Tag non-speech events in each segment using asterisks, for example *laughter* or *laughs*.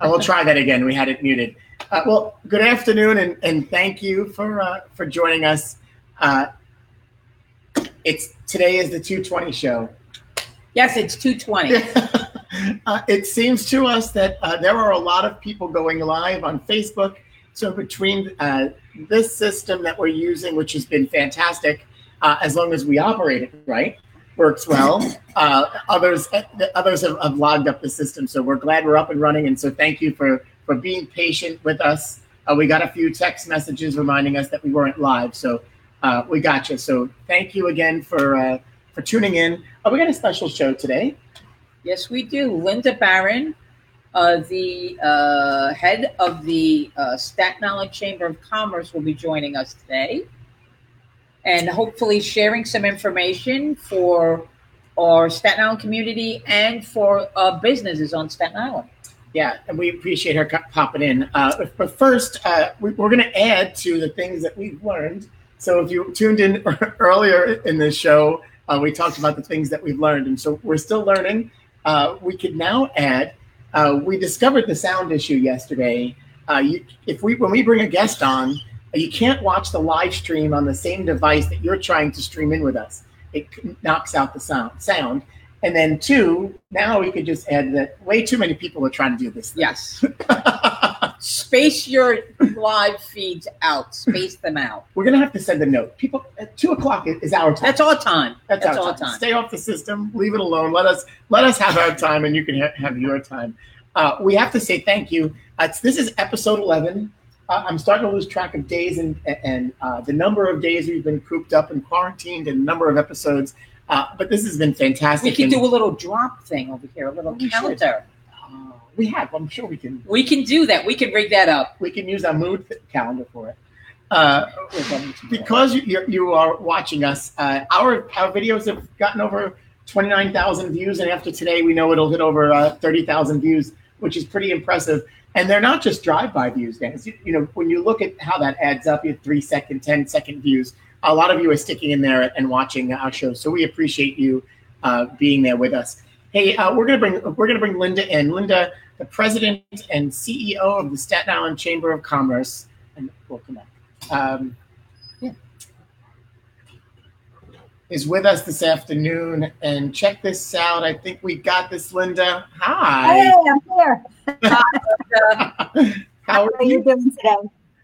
I will try that again. We had it muted. Uh, well, good afternoon, and, and thank you for uh, for joining us. Uh, it's today is the 220 show. Yes, it's 220. *laughs* uh, it seems to us that uh, there are a lot of people going live on Facebook. So between uh, this system that we're using, which has been fantastic, uh, as long as we operate it right, works well. Uh, others others have, have, logged up the system, so we're glad we're up and running. And so thank you for for being patient with us. Uh, we got a few text messages reminding us that we weren't live, so we got you. So thank you again for for tuning in. Oh, we got a special show today. Yes, we do. Linda Baran, uh, the uh, head of the uh, Staten Island Chamber of Commerce, will be joining us today and hopefully sharing some information for our Staten Island community and for uh, businesses on Staten Island. Yeah, and we appreciate her popping in. Uh, but first, uh, we, are going to add to the things that we've learned. So if you tuned in *laughs* earlier in this show, uh, we talked about the things that we've learned, and so we're still learning. Uh, we could now add. Uh, we discovered the sound issue yesterday. You, if we when we bring a guest on, you can't watch the live stream on the same device that you're trying to stream in with us. It knocks out the sound. Sound. And then two, now we could just add that way too many people are trying to do this. Thing. Yes. *laughs* space your live feeds out. Space them out. We're gonna have to send a note. People at two o'clock is our time. That's our time. That's, That's our, time. time. Stay off the system. Leave it alone. Let us let us have our time, and you can ha- have your time. Uh, we have to say thank you. Uh, this is episode eleven. Uh, I'm starting to lose track of days and and uh, the number of days we've been cooped up and quarantined, and the number of episodes. Uh, but this has been fantastic. We can do a little drop thing over here, a little counter. Should we have. I'm sure we can. We can do that. We can rig that up. We can use our mood calendar for it. Uh, because you, you are watching us, uh, our our videos have gotten over 29,000 views, and after today, we know it'll hit over uh, 30,000 views, which is pretty impressive. And they're not just drive-by views, guys. You, you, know, when you look at how that adds up, you have three-second, ten-second views. A lot of you are sticking in there and watching our show, so we appreciate you uh, being there with us. Hey, uh, we're gonna bring we're gonna bring Linda in. Linda the president and CEO of the Staten Island Chamber of Commerce, and we'll connect. Um, yeah. Is with us this afternoon, and check this out. I think we got this, Linda. Hi. Hey, I'm here. *laughs* How, are, are you? you doing today?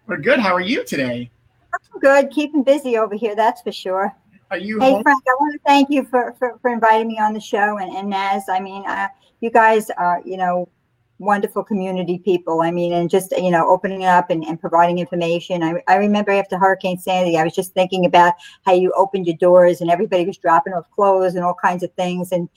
We're good. How are you today? I'm good. Keeping busy over here, that's for sure. Are you? Hey, home? Frank, I want to thank you for, for, for inviting me on the show, and, and Naz. I mean, uh, you guys are, you know, wonderful community people. I mean, and just, you know, opening up and, and providing information. I, I remember after Hurricane Sandy, I was just thinking about how you opened your doors and everybody was dropping off clothes and all kinds of things. And,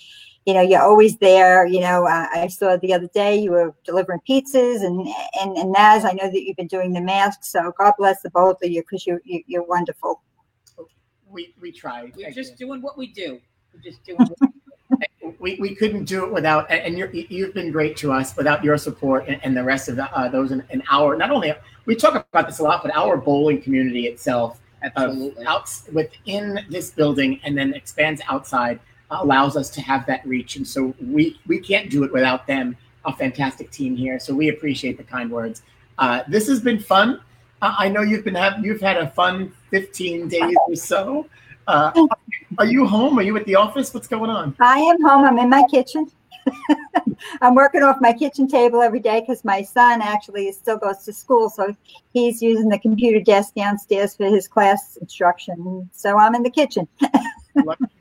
you know, you're always there. You know, uh, I saw the other day you were delivering pizzas and, and, and Naz, I know that you've been doing the masks. So God bless the both of you because you, you, you're wonderful. We, we tried. We're just doing what we do. We're just doing what *laughs* we we, couldn't do it without and you you've been great to us without your support and, and the rest of the, uh, those in, in, our not only we talk about this a lot but our bowling community itself Absolutely. Uh, out within this building and then expands outside uh, allows us to have that reach. And so we we can't do it without them a fantastic team here. So we appreciate the kind words. Uh, this has been fun. I know you've been have you've had a fun 15 days or so uh, are you home? Are you at the office? What's going on? I am home. I'm in my kitchen. *laughs* I'm working off my kitchen table every day because my son actually still goes to school, so he's using the computer desk downstairs for his class instruction. So I'm in the kitchen. *laughs*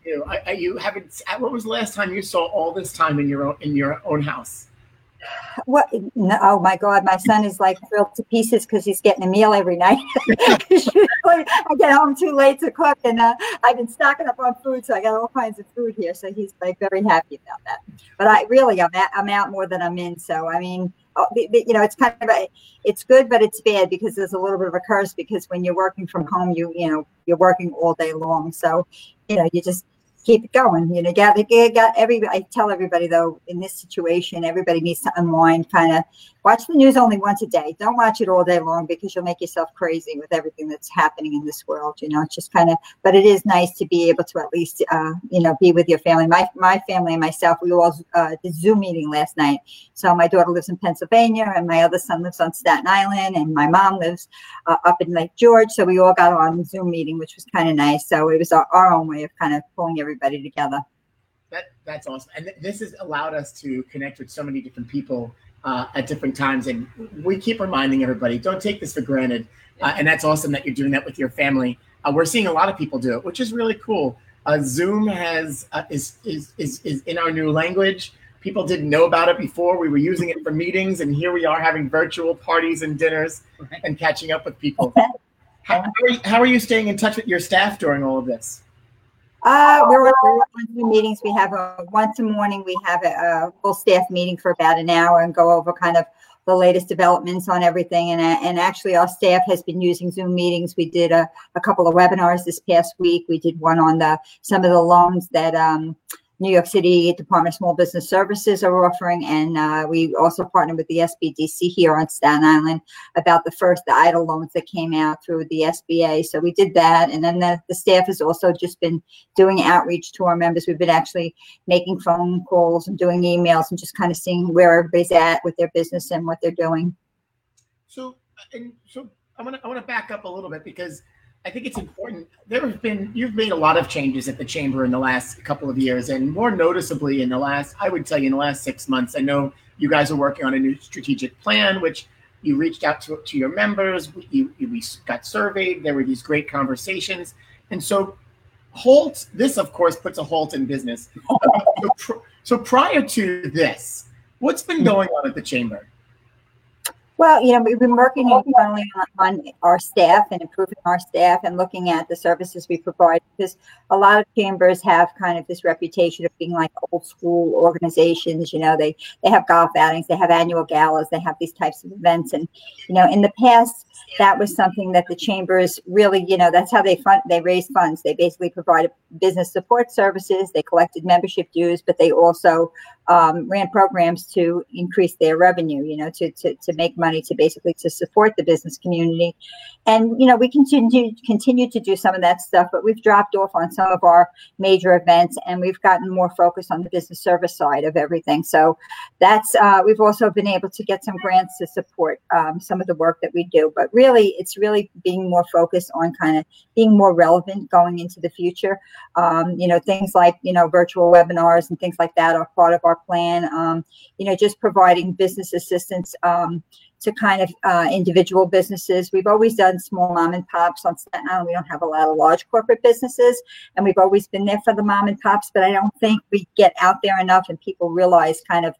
You. Are, you haven't? What was the last time you saw all this time in your own in your own house? What? No, oh my god my son is like thrilled to pieces because he's getting a meal every night. *laughs* I get home too late to cook and uh, i've been stocking up on food so i got all kinds of food here. So he's like very happy about that. But i really i'm, at, I'm out more than i'm in. So i mean oh, you know it's kind of a, it's good but it's bad because there's a little bit of a curse because when you're working from home you you know you're working all day long. So you know you just keep it going. You know, got got every. I tell everybody though, in this situation, everybody needs to unwind, kind of watch the news only once a day. Don't watch it all day long because you'll make yourself crazy with everything that's happening in this world. You know, it's just kind of, but it is nice to be able to at least, uh, you know, be with your family. My my family and myself, we all uh, did Zoom meeting last night. So my daughter lives in Pennsylvania, and my other son lives on Staten Island, and my mom lives uh, up in Lake George. So we all got on Zoom meeting, which was kind of nice. So it was our, our own way of kind of pulling everybody together. That that's awesome, and th- this has allowed us to connect with so many different people uh, at different times, and we keep reminding everybody: don't take this for granted. Uh, and that's awesome that you're doing that with your family. Uh, we're seeing a lot of people do it, which is really cool. Uh, Zoom has uh, is, is is is in our new language. People didn't know about it before. We were using it for meetings, and here we are having virtual parties and dinners and catching up with people. How, how, are you, how are you staying in touch with your staff during all of this? Uh, we're, on meetings. We have a once a morning. We have a, a full staff meeting for about an hour and go over kind of the latest developments on everything. And uh, and actually, our staff has been using Zoom meetings. We did a, a couple of webinars this past week. We did one on the some of the loans that um, New York City Department of Small Business Services are offering, and uh, we also partnered with the SBDC here on Staten Island about the first the EIDL loans that came out through the SBA. So we did that, and then the, the staff has also just been doing outreach to our members. We've been actually making phone calls and doing emails and just kind of seeing where everybody's at with their business and what they're doing. So, and so I want to I want to back up a little bit because I think it's important. There have been you've made a lot of changes at the chamber in the last couple of years, and more noticeably in the last I would tell you in the last six months. I know you guys are working on a new strategic plan, which you reached out to, to your members. You, you we got surveyed. There were these great conversations, and so halt. This, of course, puts a halt in business. *laughs* so, so prior to this, what's been hmm. going on at the chamber? Well, you know, we've been working internally on, on our staff and improving our staff and looking at the services we provide because a lot of chambers have kind of this reputation of being like old school organizations. You know, they they have golf outings, they have annual galas, they have these types of events, and you know, in the past, that was something that the chambers really, you know, that's how they fund they raise funds. They basically provided business support services, they collected membership dues, but they also um, ran programs to increase their revenue. You know, to to to make money to basically to support the business community. And you know, we continue continue to do some of that stuff, but we've dropped off on some of our major events, and we've gotten more focused on the business service side of everything. So that's uh, we've also been able to get some grants to support um, some of the work that we do. But really, it's really being more focused on kind of being more relevant going into the future. Um, you know, things like you know virtual webinars and things like that are part of our plan. Um, you know, just providing business assistance um, to kind of uh, individual businesses. We've always done small mom and pops on Staten Island. We don't have a lot of large corporate businesses, and we've always been there for the mom and pops. But I don't think we get out there enough, and people realize kind of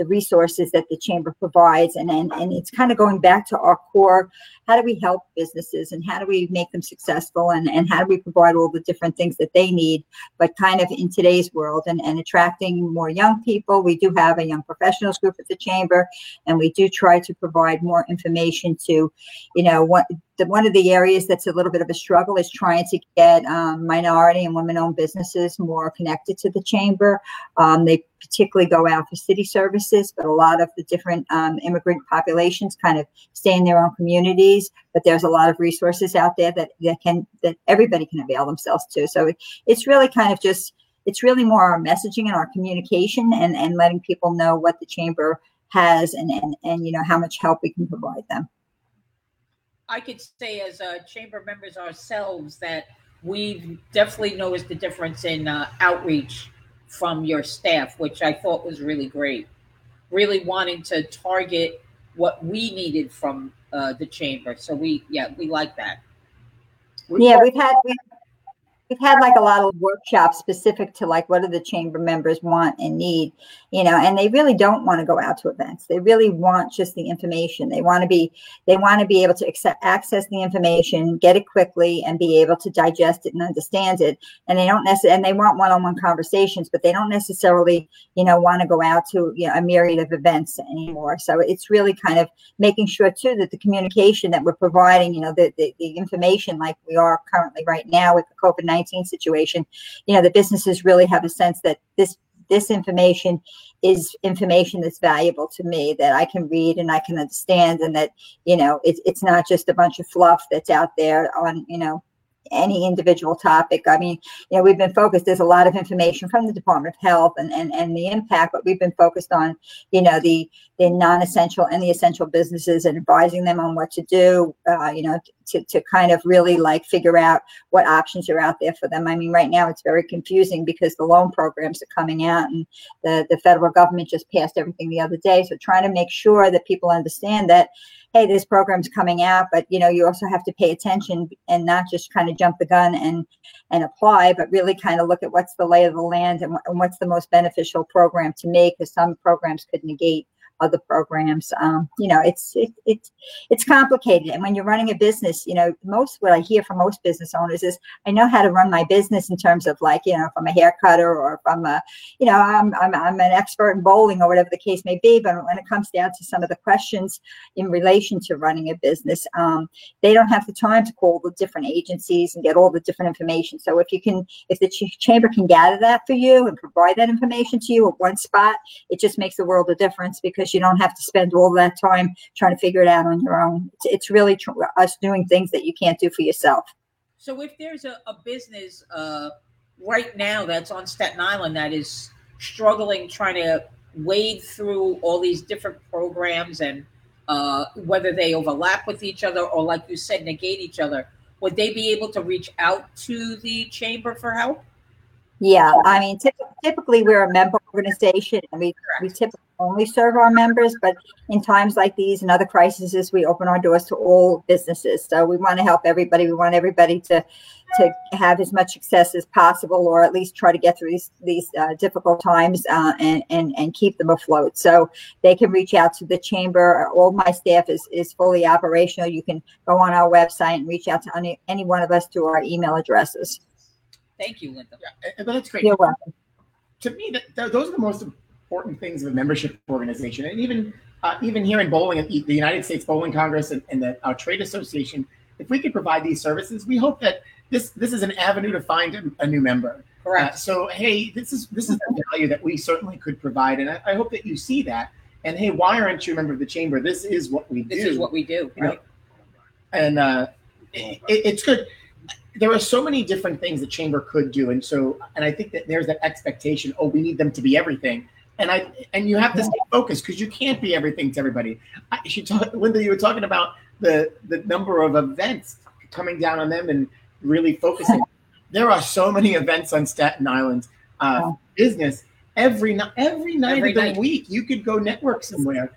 the resources that the chamber provides and, and and it's kind of going back to our core how do we help businesses and how do we make them successful and, and how do we provide all the different things that they need but kind of in today's world and, and attracting more young people. We do have a young professionals group at the chamber and we do try to provide more information to you know what the, one of the areas that's a little bit of a struggle is trying to get um, minority and women-owned businesses more connected to the chamber um, they particularly go out for city services, but a lot of the different um, immigrant populations kind of stay in their own communities. But there's a lot of resources out there that, that can that everybody can avail themselves to. So it, it's really kind of just it's really more our messaging and our communication and, and letting people know what the chamber has and, and and you know how much help we can provide them. I could say as uh, chamber members ourselves that we've definitely noticed the difference in uh, outreach from your staff, which I thought was really great. Really wanting to target what we needed from uh, the chamber. So we, yeah, we like that. Yeah, we've had we've, we've had like a lot of workshops specific to like what do the chamber members want and need, you know, and they really don't want to go out to events. They really want just the information. They want to be they want to be able to accept, access the information, get it quickly, and be able to digest it and understand it. And they don't necessarily and they want one-on-one conversations, but they don't necessarily, you know, want to go out to you know, a myriad of events anymore. So it's really kind of making sure too that the communication that we're providing, you know, the the, the information like we are currently right now with the COVID nineteen situation, you know, the businesses really have a sense that this this information is information that's valuable to me that I can read and I can understand, and that you know it's it's not just a bunch of fluff that's out there on you know any individual topic. I mean, you know, we've been focused, there's a lot of information from the Department of Health and, and, and the impact, but we've been focused on, you know, the, the non-essential and the essential businesses and advising them on what to do, uh, you know, to, to kind of really like figure out what options are out there for them. I mean, right now it's very confusing because the loan programs are coming out and the, the federal government just passed everything the other day. So trying to make sure that people understand that, hey, this program's coming out, but you know, you also have to pay attention and not just kind of jump the gun and and apply, but really kind of look at what's the lay of the land and, and what's the most beneficial program to make, because some programs could negate other programs. Um, you know, it's it, it's it's complicated. And when you're running a business, you know, most what I hear from most business owners is, I know how to run my business in terms of like, you know, if I'm a hair cutter or if I'm a, you know, I'm I'm I'm an expert in bowling or whatever the case may be. But when it comes down to some of the questions in relation to running a business, um, they don't have the time to call the different agencies and get all the different information. So if you can, if the ch- chamber can gather that for you and provide that information to you at one spot, it just makes a world of difference because you don't have to spend all that time trying to figure it out on your own. It's, it's really tr- us doing things that you can't do for yourself. So if there's a, a business uh, right now that's on Staten Island that is struggling trying to wade through all these different programs and uh, whether they overlap with each other or, like you said, negate each other, would they be able to reach out to the chamber for help? Yeah, I mean, typically we're a member organization and we, we typically only serve our members, but in times like these and other crises, we open our doors to all businesses. So we want to help everybody. We want everybody to to have as much success as possible, or at least try to get through these these uh, difficult times uh, and and and keep them afloat. So they can reach out to the chamber. All my staff is is fully operational. You can go on our website and reach out to any any one of us through our email addresses. Thank you, Linda. Yeah, but that's great. You're welcome. To me, that, those are the most important things of a membership organization, and even uh, even here in bowling, the United States Bowling Congress and, and the, our trade association, if we could provide these services, we hope that this this is an avenue to find a, a new member. Correct. Uh, so hey, this is this is the value that we certainly could provide, and I, I, hope that you see that. And hey, why aren't you a member of the chamber? This is what we do. This is what we do, right? know? And uh, it, it's good. There are so many different things the chamber could do, and so and I think that there's that expectation. Oh, we need them to be everything and I and you have to stay focused because you can't be everything to everybody. I, she talked, Linda, you were talking about the the number of events coming down on them and really focusing. *laughs* there are so many events on Staten Island uh, business every night, every night every of the night. week. You could go network somewhere.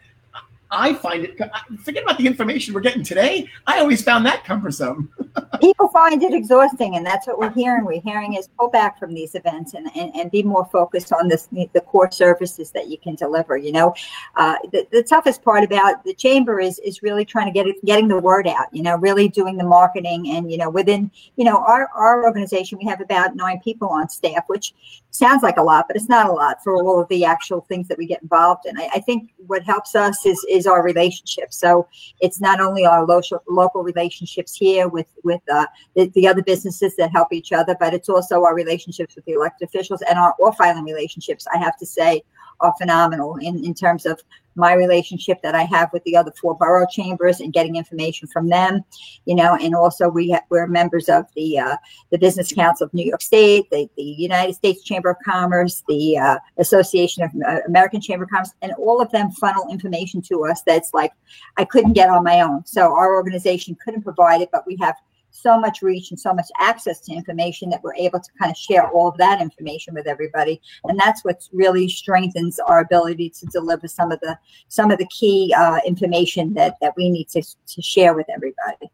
I find it. Forget about the information we're getting today. I always found that cumbersome. *laughs* People find it exhausting, and that's what we're hearing. We're hearing is pull back from these events and, and, and be more focused on this the core services that you can deliver. You know, uh, the, the toughest part about the chamber is is really trying to get it, getting the word out. You know, really doing the marketing, and you know, within you know our our organization, we have about nine people on staff, which sounds like a lot, but it's not a lot for all of the actual things that we get involved in. I, I think what helps us is is our relationships. So it's not only our local local relationships here with with uh, the, the other businesses that help each other, but it's also our relationships with the elected officials and our off island relationships. I have to say are phenomenal in, in terms of my relationship that I have with the other four borough chambers and getting information from them, you know, and also we ha- we're members of the uh, the Business Council of New York State, the, the United States Chamber of Commerce, the uh, Association of uh, American Chamber of Commerce, and all of them funnel information to us that's like I couldn't get on my own. So our organization couldn't provide it, but we have so much reach and so much access to information that we're able to kind of share all of that information with everybody. And that's what really strengthens our ability to deliver some of the some of the key uh, information that that we need to, to share with everybody.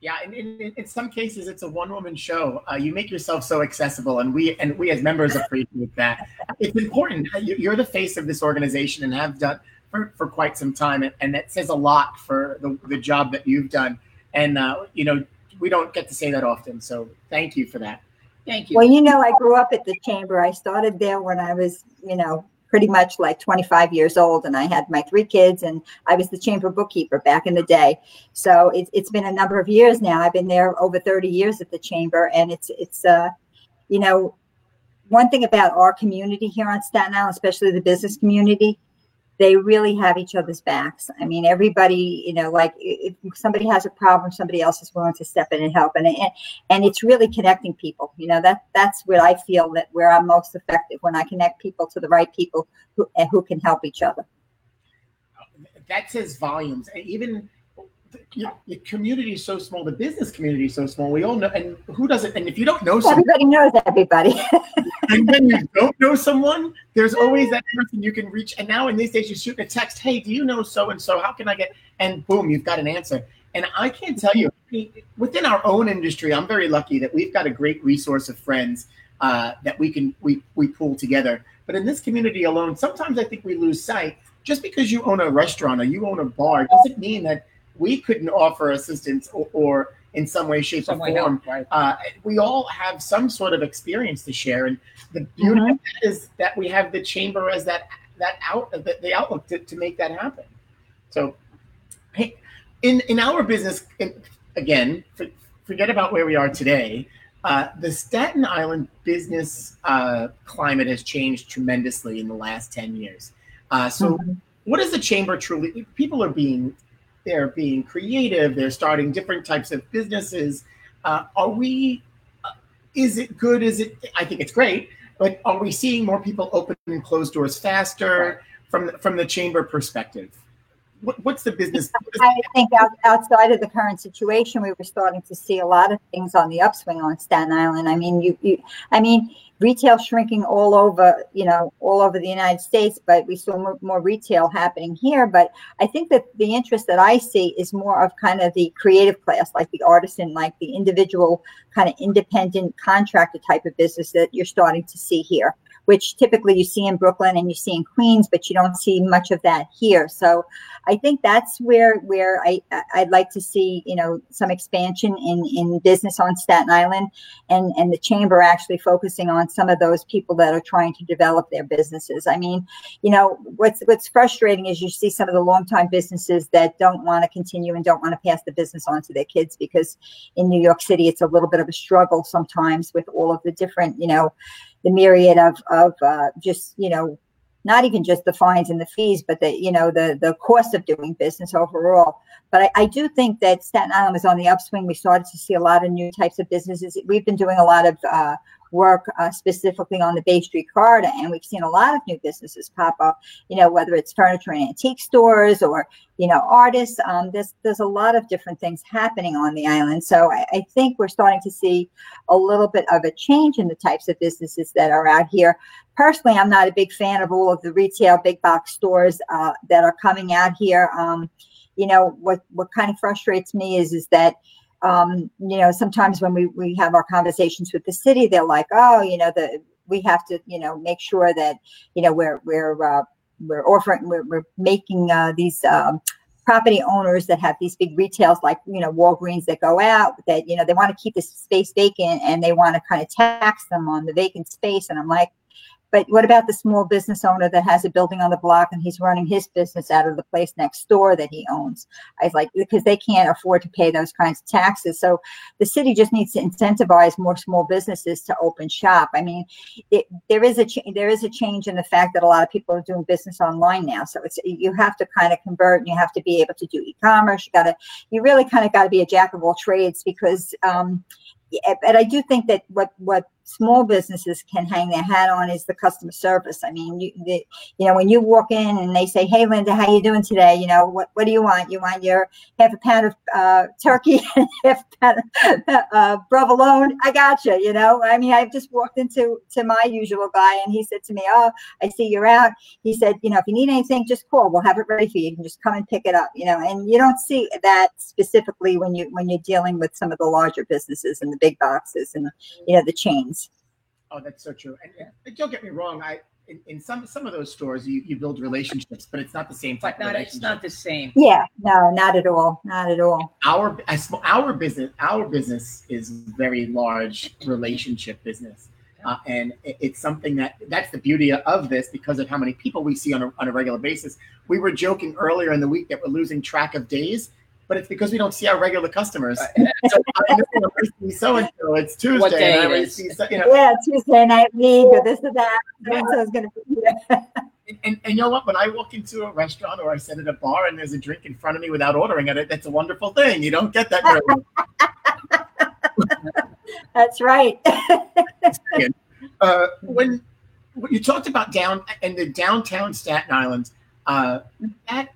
Yeah in, in, in some cases it's a one-woman show. Uh, you make yourself so accessible and we and we as members appreciate that. It's important you're the face of this organization and have done for, for quite some time and, that says a lot for the, the job that you've done. And uh, you know we don't get to say that often. So thank you for that. Thank you. Well, you know, I grew up at the chamber. I started there when I was, you know, pretty much like 25 years old and I had my three kids and I was the chamber bookkeeper back in the day. So it's, it's been a number of years now. I've been there over 30 years at the chamber and it's, it's, uh, you know, one thing about our community here on Staten Island, especially the business community, they really have each other's backs. I mean, everybody, you know, like if somebody has a problem, somebody else is willing to step in and help, and and, and it's really connecting people. You know, that that's what I feel that where I'm most effective when I connect people to the right people who who can help each other. That says volumes, even your, your community is so small, the business community is so small. We all know, and who doesn't? And if you don't know someone, everybody knows everybody. *laughs* and when you don't know someone, there's always that person you can reach. And now in these days, you shoot a text, "Hey, do you know so and so? How can I get?" And boom, you've got an answer. And I can't tell you, within our own industry, I'm very lucky that we've got a great resource of friends uh, that we can we we pull together. But in this community alone, sometimes I think we lose sight. Just because you own a restaurant or you own a bar doesn't mean that we couldn't offer assistance or, or in some way, shape, some or form. Help, right. uh, we all have some sort of experience to share, and the beauty mm-hmm. is that we have the chamber as that that out the, the outlook to, to make that happen. So, hey, in in our business, in, again, for, forget about where we are today. Uh, the Staten Island business uh, climate has changed tremendously in the last ten years. Uh, so, mm-hmm. what is the chamber truly? People are being they're being creative, they're starting different types of businesses. Uh, are we, uh, is it good? Is it, I think it's great, but are we seeing more people open and close doors faster from, from the chamber perspective? What, what's the business? I think outside of the current situation, we were starting to see a lot of things on the upswing on Staten Island. I mean, you, you I mean, retail shrinking all over, you know, all over the United States, but we saw more, more, retail happening here. But I think that the interest that I see is more of kind of the creative class, like the artisan, like the individual kind of independent contractor type of business that you're starting to see here which typically you see in Brooklyn and you see in Queens, but you don't see much of that here. So I think that's where where I I'd like to see you know some expansion in in business on Staten Island, and and the chamber actually focusing on some of those people that are trying to develop their businesses. I mean, you know what's what's frustrating is you see some of the longtime businesses that don't want to continue and don't want to pass the business on to their kids because in New York City it's a little bit of a struggle sometimes with all of the different you know the myriad of of uh, just you know not even just the fines and the fees, but the you know the the cost of doing business overall. But I, I, do think that Staten Island was on the upswing. We started to see a lot of new types of businesses. We've been doing a lot of uh, work uh, specifically on the Bay Street corridor, and we've seen a lot of new businesses pop up. You know, whether it's furniture and antique stores or you know artists. Um, there's there's a lot of different things happening on the island. So I, I think we're starting to see a little bit of a change in the types of businesses that are out here. Personally, I'm not a big fan of all of the retail big box stores uh, that are coming out here. Um, you know what what kind of frustrates me is is that um, you know, sometimes when we, we have our conversations with the city, they're like, oh, you know, the we have to, you know, make sure that, you know, we're we're uh, we're offering we're, we're making uh, these um, property owners that have these big retails like you know Walgreens that go out that you know they want to keep the space vacant and they want to kind of tax them on the vacant space. And I'm like but what about the small business owner that has a building on the block and he's running his business out of the place next door that he owns? I was like, because they can't afford to pay those kinds of taxes. So the city just needs to incentivize more small businesses to open shop. I mean, it, there is a there is a change in the fact that a lot of people are doing business online now. So it's you have to kind of convert and you have to be able to do e-commerce. You got to you really kind of got to be a jack of all trades because. Um, but I do think that what what small businesses can hang their hat on is the customer service. I mean, you the, you know when you walk in and they say, "Hey, Linda, how you doing today?" You know, what what do you want? You want your half a pound of uh, turkey *laughs* and half a pound of uh, provolone? I got you. You know, I mean, I've just walked into to my usual guy and he said to me, "Oh, I see you're out." He said, "You know, if you need anything, just call. We'll have it ready for you. You can just come and pick it up." You know, and you don't see that specifically when you when you're dealing with some of the larger businesses and the big boxes and you know the chains. Oh, that's so true. And, and don't get me wrong, I in, in, some some of those stores you, you build relationships, but it's not the same type. But not it's not the same. Yeah, no, not at all, not at all. Our our business our business is very large relationship business, uh, and it, it's something that that's the beauty of this because of how many people we see on a, on a regular basis. We were joking earlier in the week that we're losing track of days but it's because we don't see our regular customers. *laughs* so I know I see so and so. It's Tuesday. What day and I it is. see so, you know, Yeah, Tuesday night league or this or that. So and gonna be here. *laughs* and, and you know what? When I walk into a restaurant or I sit at a bar and there's a drink in front of me without ordering it, that's a wonderful thing. You don't get that very *laughs* That's right. Uh, when, when you talked about down and the downtown Staten Island, uh, that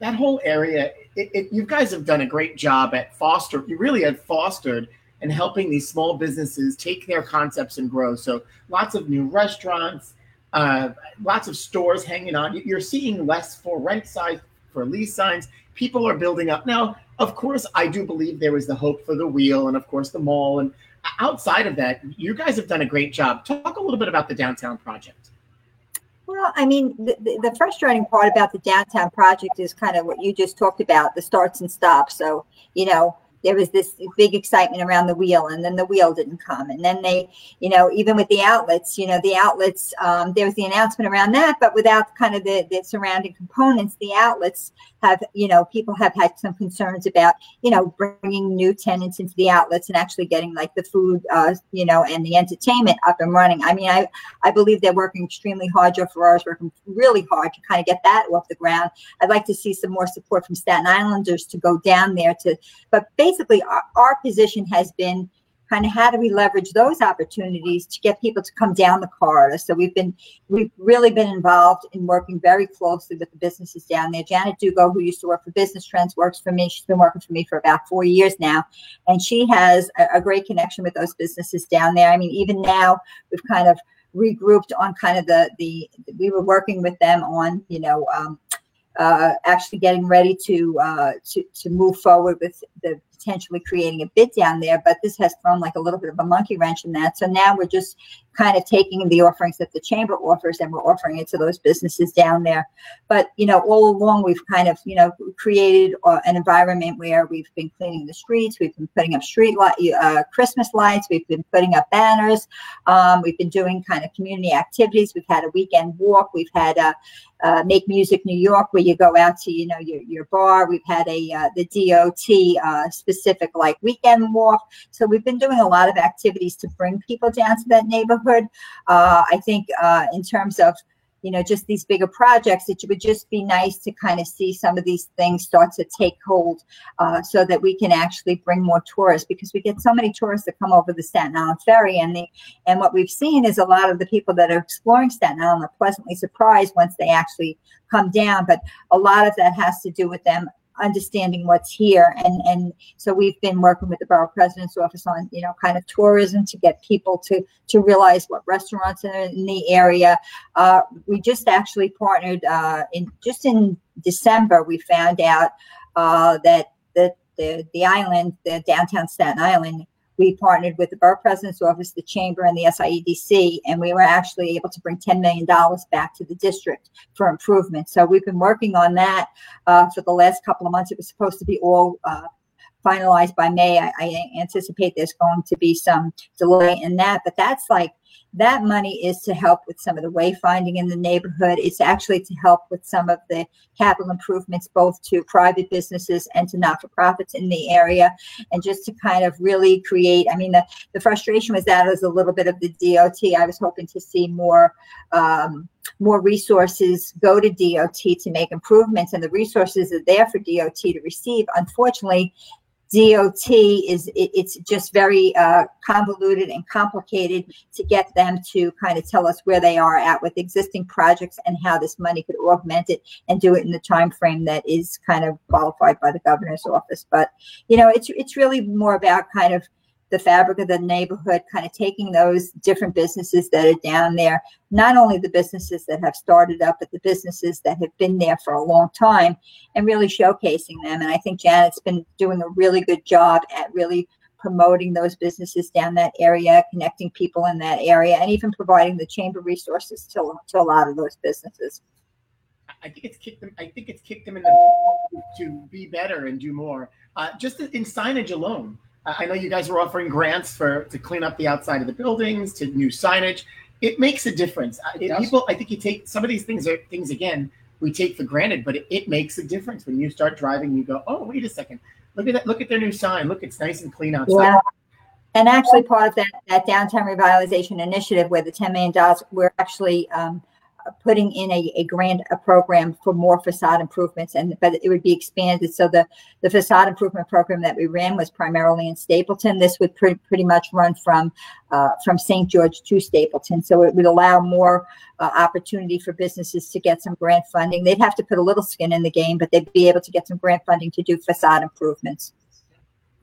that whole area, it, it, you guys have done a great job at foster. You really have fostered and helping these small businesses take their concepts and grow. So lots of new restaurants, uh, lots of stores hanging on. You- You're seeing less for rent signs, for lease signs. People are building up now. Of course, I do believe there was the hope for the wheel, and of course the mall. And outside of that, you guys have done a great job. Talk a little bit about the downtown project. Well, I mean, the, the, frustrating part about the downtown project is kind of what you just talked about the starts and stops. So, you know, there was this big excitement around the wheel, and then the wheel didn't come. And then they, you know, even with the outlets, you know, the outlets, um, there was the announcement around that, but without kind of the, the surrounding components, the outlets have, you know, people have had some concerns about, you know, bringing new tenants into the outlets and actually getting like the food, uh, you know, and the entertainment up and running. I mean, I, I believe they're working extremely hard. Joe Ferrara's working really hard to kind of get that off the ground. I'd like to see some more support from Staten Islanders to go down there to, but basically our, our position has been kind of how do we leverage those opportunities to get people to come down the corridor. So we've been, we've really been involved in working very closely with the businesses down there. Janet Dugo, who used to work for Business Trends, works for me. She's been working for me for about four years now. And she has a, a great connection with those businesses down there. I mean, even now we've kind of regrouped on kind of the, the, we were working with them on, you know, um, uh, actually getting ready to uh, to to move forward with potentially creating a bid down there. But this has thrown like a little bit of a monkey wrench in that. So now we're just kind of taking the offerings that the chamber offers and we're offering it to those businesses down there. But you know, all along we've kind of you know created uh, an environment where we've been cleaning the streets, we've been putting up street light, uh, Christmas lights, we've been putting up banners, um, we've been doing kind of community activities. We've had a weekend walk. We've had a uh, Make Music New York, where you go out to, you know, your, your bar. We've had a uh, the DOT uh, specific like weekend walk. So we've been doing a lot of activities to bring people down to that neighborhood. Uh, I think uh, in terms of you know just these bigger projects, it would just be nice to kind of see some of these things start to take hold, uh, so that we can actually bring more tourists because we get so many tourists that come over the Staten Island ferry and the and what we've seen is a lot of the people that are exploring Staten Island are pleasantly surprised once they actually come down. But a lot of that has to do with them understanding what's here. And and so we've been working with the borough president's office on, you know, kind of tourism to get people to to realize what restaurants are in the area. Uh, we just actually partnered uh, in just in December. We found out uh, that the the the island, the downtown Staten Island, we partnered with the borough president's office, the chamber, and the SIEDC, and we were actually able to bring $10 million back to the district for improvement. So we've been working on that uh, for the last couple of months. It was supposed to be all uh, finalized by May. I, I anticipate there's going to be some delay in that, but that's like that money is to help with some of the wayfinding in the neighborhood. It's actually to help with some of the capital improvements, both to private businesses and to not-for-profits in the area, and just to kind of really create. I mean, the, the frustration was that was a little bit of the DOT. I was hoping to see more. Um, more resources go to DOT to make improvements, and the resources are there for DOT to receive. Unfortunately, DOT is it, it's just very uh, convoluted and complicated to get them to kind of tell us where they are at with existing projects and how this money could augment it and do it in the time frame that is kind of qualified by the governor's office. But you know, it's it's really more about kind of the fabric of the neighborhood, kind of taking those different businesses that are down there, not only the businesses that have started up, but the businesses that have been there for a long time and really showcasing them. And I think Janet's been doing a really good job at really promoting those businesses down that area, connecting people in that area, and even providing the chamber resources to, to a lot of those businesses. I think it's kicked them. I think it's kicked them in the to be better and do more. Uh, just in signage alone, I know you guys were offering grants for to clean up the outside of the buildings, to new signage. It makes a difference. Uh, It it- people, I think you take some of these things are things again. we take for granted, but it, it makes a difference when you start driving. You go, oh, wait a second, look at that, look at their new sign. Look, it's nice and clean outside. Yeah. And actually, part of that, that downtown revitalization initiative, where the $10 million, we're actually um, putting in a, a grant a program for more facade improvements and but it would be expanded so the the facade improvement program that we ran was primarily in stapleton this would pre- pretty much run from uh, from st george to stapleton so it would allow more uh, opportunity for businesses to get some grant funding they'd have to put a little skin in the game but they'd be able to get some grant funding to do facade improvements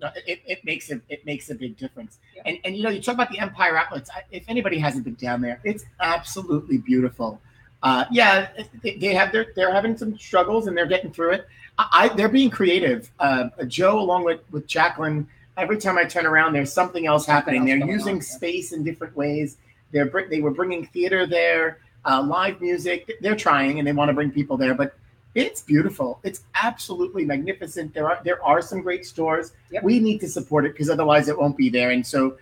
no, it, it makes a it makes a big difference. Yeah. And and you know you talk about the Empire Outlets. If anybody hasn't been down there, it's absolutely beautiful uh, yeah, they, they, have their they're having some struggles and they're getting through it. I, I they're being creative. Uh, Joe, along with with Jacqueline, every time I turn around, there's something else happening. They're using on, space in different ways. They're they were bringing theater there, uh, live music. They're trying and they want to bring people there, but it's beautiful. It's absolutely magnificent. There are there are some great stores. Yep. We need to support it because otherwise it won't be there. And so,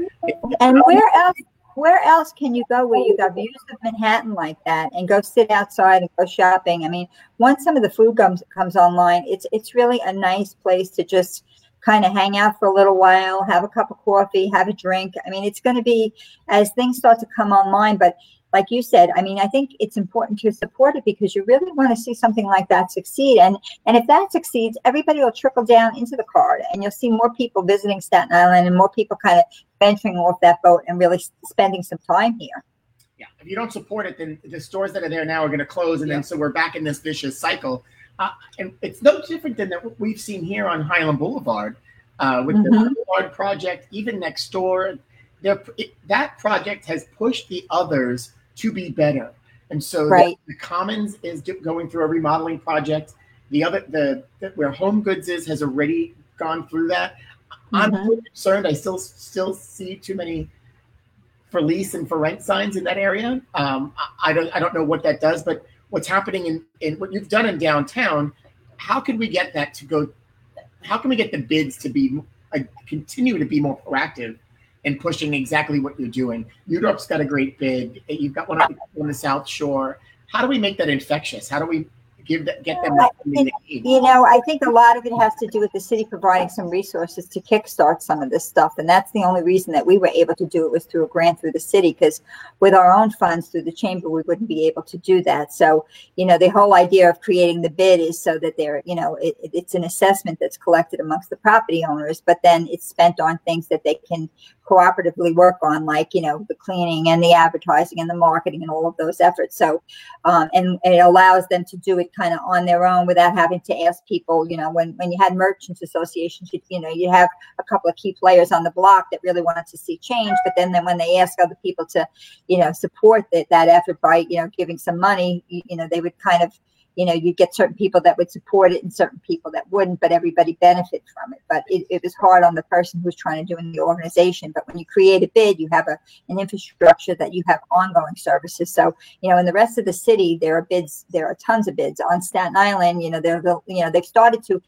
and where else where else can you go where you got views of Manhattan like that and go sit outside and go shopping? I mean, once some of the food comes comes online, it's it's really a nice place to just kind of hang out for a little while, have a cup of coffee, have a drink. I mean, it's going to be as things start to come online, but like you said, I mean, I think it's important to support it because you really want to see something like that succeed. And and if that succeeds, everybody will trickle down into the card, and you'll see more people visiting Staten Island and more people kind of venturing off that boat and really spending some time here. Yeah, if you don't support it, then the stores that are there now are going to close, and yeah. then so we're back in this vicious cycle. Uh, and it's no different than what we've seen here on Hylan Boulevard uh, with mm-hmm. the Boulevard project, even next door. It, that project has pushed the others to be better. And so right. the, the, Commons is going through a remodeling project. The other, the, the where Home Goods is, has already gone through that. Mm-hmm. I'm concerned. I still still see too many for lease and for rent signs in that area. Um, I, I, don't I don't know what that does, but what's happening in, in what you've done in downtown, how can we get that to go? How can we get the bids to be uh, continue to be more proactive and pushing exactly what you're doing. Europe's got a great bid. You've got one on the South Shore. How do we make that infectious? How do we give that, get them you know i think a lot of it has to do with the city providing some resources to kickstart some of this stuff and that's the only reason that we were able to do it was through a grant through the city because with our own funds through the chamber we wouldn't be able to do that so you know the whole idea of creating the bid is so that there you know it, it's an assessment that's collected amongst the property owners but then it's spent on things that they can cooperatively work on like you know the cleaning and the advertising and the marketing and all of those efforts. So um, and, it allows them to do it kind of on their own without having to ask people you know when when you had merchants associations you, you know you have a couple of key players on the block that really wanted to see change but then then when they ask other people to you know support that, that effort by you know giving some money you, you know they would kind of you know, you get certain people that would support it and certain people that wouldn't, but everybody benefit from it. But it, it was hard on the person who's trying to do in the organization. But when you create a bid, you have a, an infrastructure that you have ongoing services. So, you know, in the rest of the city, there are bids, there are tons of bids. On Staten Island, you know, they're, you know, they've started to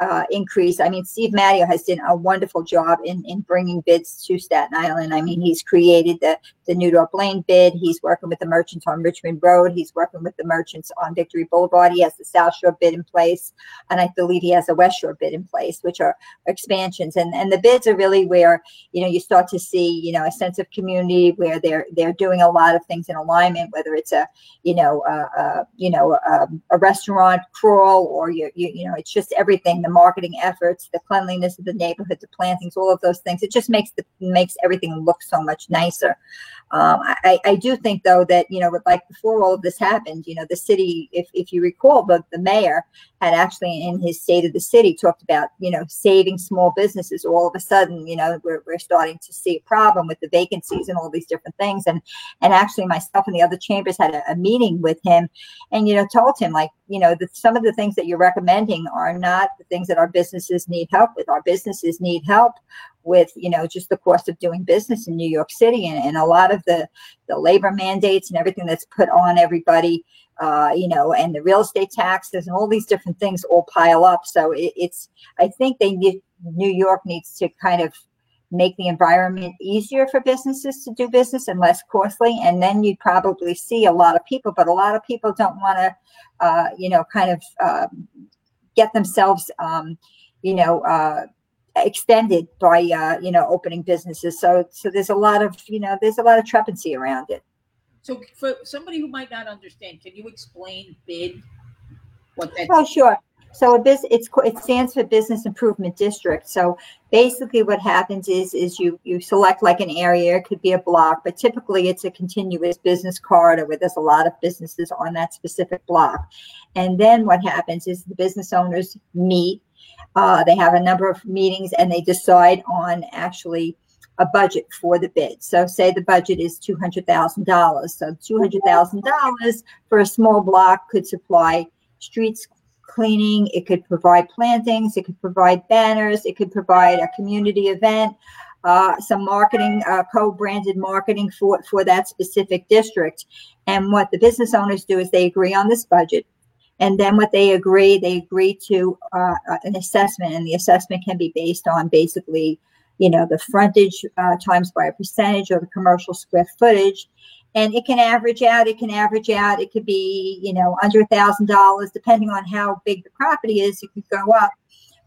uh, increase. I mean, Steve Matteo has done a wonderful job in, in bringing bids to Staten Island. I mean, he's created the, the New Dorp Lane bid. He's working with the merchants on Richmond Road. He's working with the merchants on Victory Boulevard. He has the South Shore bid in place. And I believe he has a West Shore bid in place, which are expansions. And, and the bids are really where, you know, you start to see, you know, a sense of community where they're, they're doing a lot of things in alignment, whether it's a, you know, uh, uh, you know, um, a restaurant crawl or you, you, you know, it's just everything the marketing efforts, the cleanliness of the neighborhood, the plantings, all of those things. It just makes the makes everything look so much nicer. Um, I, I do think though that you know, like before all of this happened, you know, the city, if if you recall, the the mayor had actually in his state of the city talked about you know saving small businesses. All of a sudden, you know, we're we're starting to see a problem with the vacancies and all these different things. And and actually, myself and the other chambers had a, a meeting with him, and you know, told him like you know, the, some of the things that you're recommending are not the things that our businesses need help with. Our businesses need help with, you know, just the cost of doing business in New York City and, and a lot of the, the labor mandates and everything that's put on everybody, uh, you know, and the real estate taxes and all these different things all pile up. So it, it's, I think they need, New York needs to kind of make the environment easier for businesses to do business and less costly. And then you'd probably see a lot of people, but a lot of people don't want to, uh, you know, kind of uh, get themselves, um, you know, uh, extended by, uh, you know, opening businesses. So, so there's a lot of, you know, there's a lot of trepancy around it. So for somebody who might not understand, can you explain bid? What that? Oh, sure. So a bus it's it stands for Business Improvement District. So basically, what happens is is you you select like an area. It could be a block, but typically it's a continuous business corridor where there's a lot of businesses on that specific block. And then what happens is the business owners meet. Uh, they have a number of meetings and they decide on actually a budget for the bid. So say the budget is $200,000. So $200,000 for a small block could supply streets cleaning, it could provide plantings, it could provide banners, it could provide a community event, uh, some marketing, uh, co-branded marketing for, for that specific district. And what the business owners do is they agree on this budget. And then what they agree, they agree to uh, an assessment, and the assessment can be based on basically, you know, the frontage uh, times by a percentage or the commercial square footage. And it can average out it can average out it could be you know under a thousand dollars depending on how big the property is it could go up.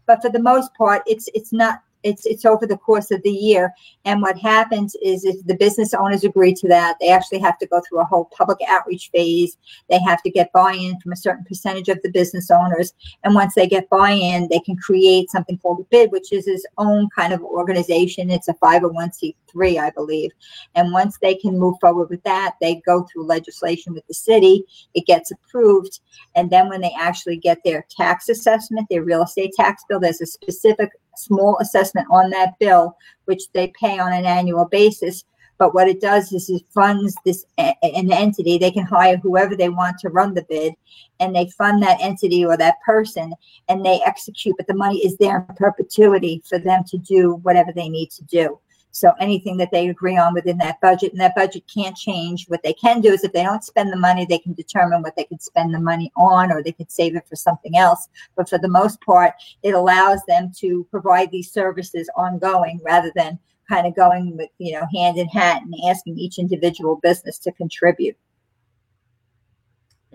But for the most part it's it's not it's it's over the course of the year. And what happens is if the business owners agree to that. They actually have to go through a whole public outreach phase. They have to get buy-in from a certain percentage of the business owners. And once they get buy-in they can create something called a bid which is its own kind of organization. It's a 501c3 i believe. And once they can move forward with that they go through legislation with the city. It gets approved. And then when they actually get their tax assessment their real estate tax bill there's a specific small assessment on that bill, which they pay on an annual basis. But what it does is it funds this an entity. They can hire whoever they want to run the bid, and they fund that entity or that person, and they execute. But the money is there in perpetuity for them to do whatever they need to do. So anything that they agree on within that budget, and that budget can't change. What they can do is if they don't spend the money, they can determine what they can spend the money on, or they could save it for something else. But for the most part, it allows them to provide these services ongoing rather than kind of going with, you know, hand in hand and asking each individual business to contribute.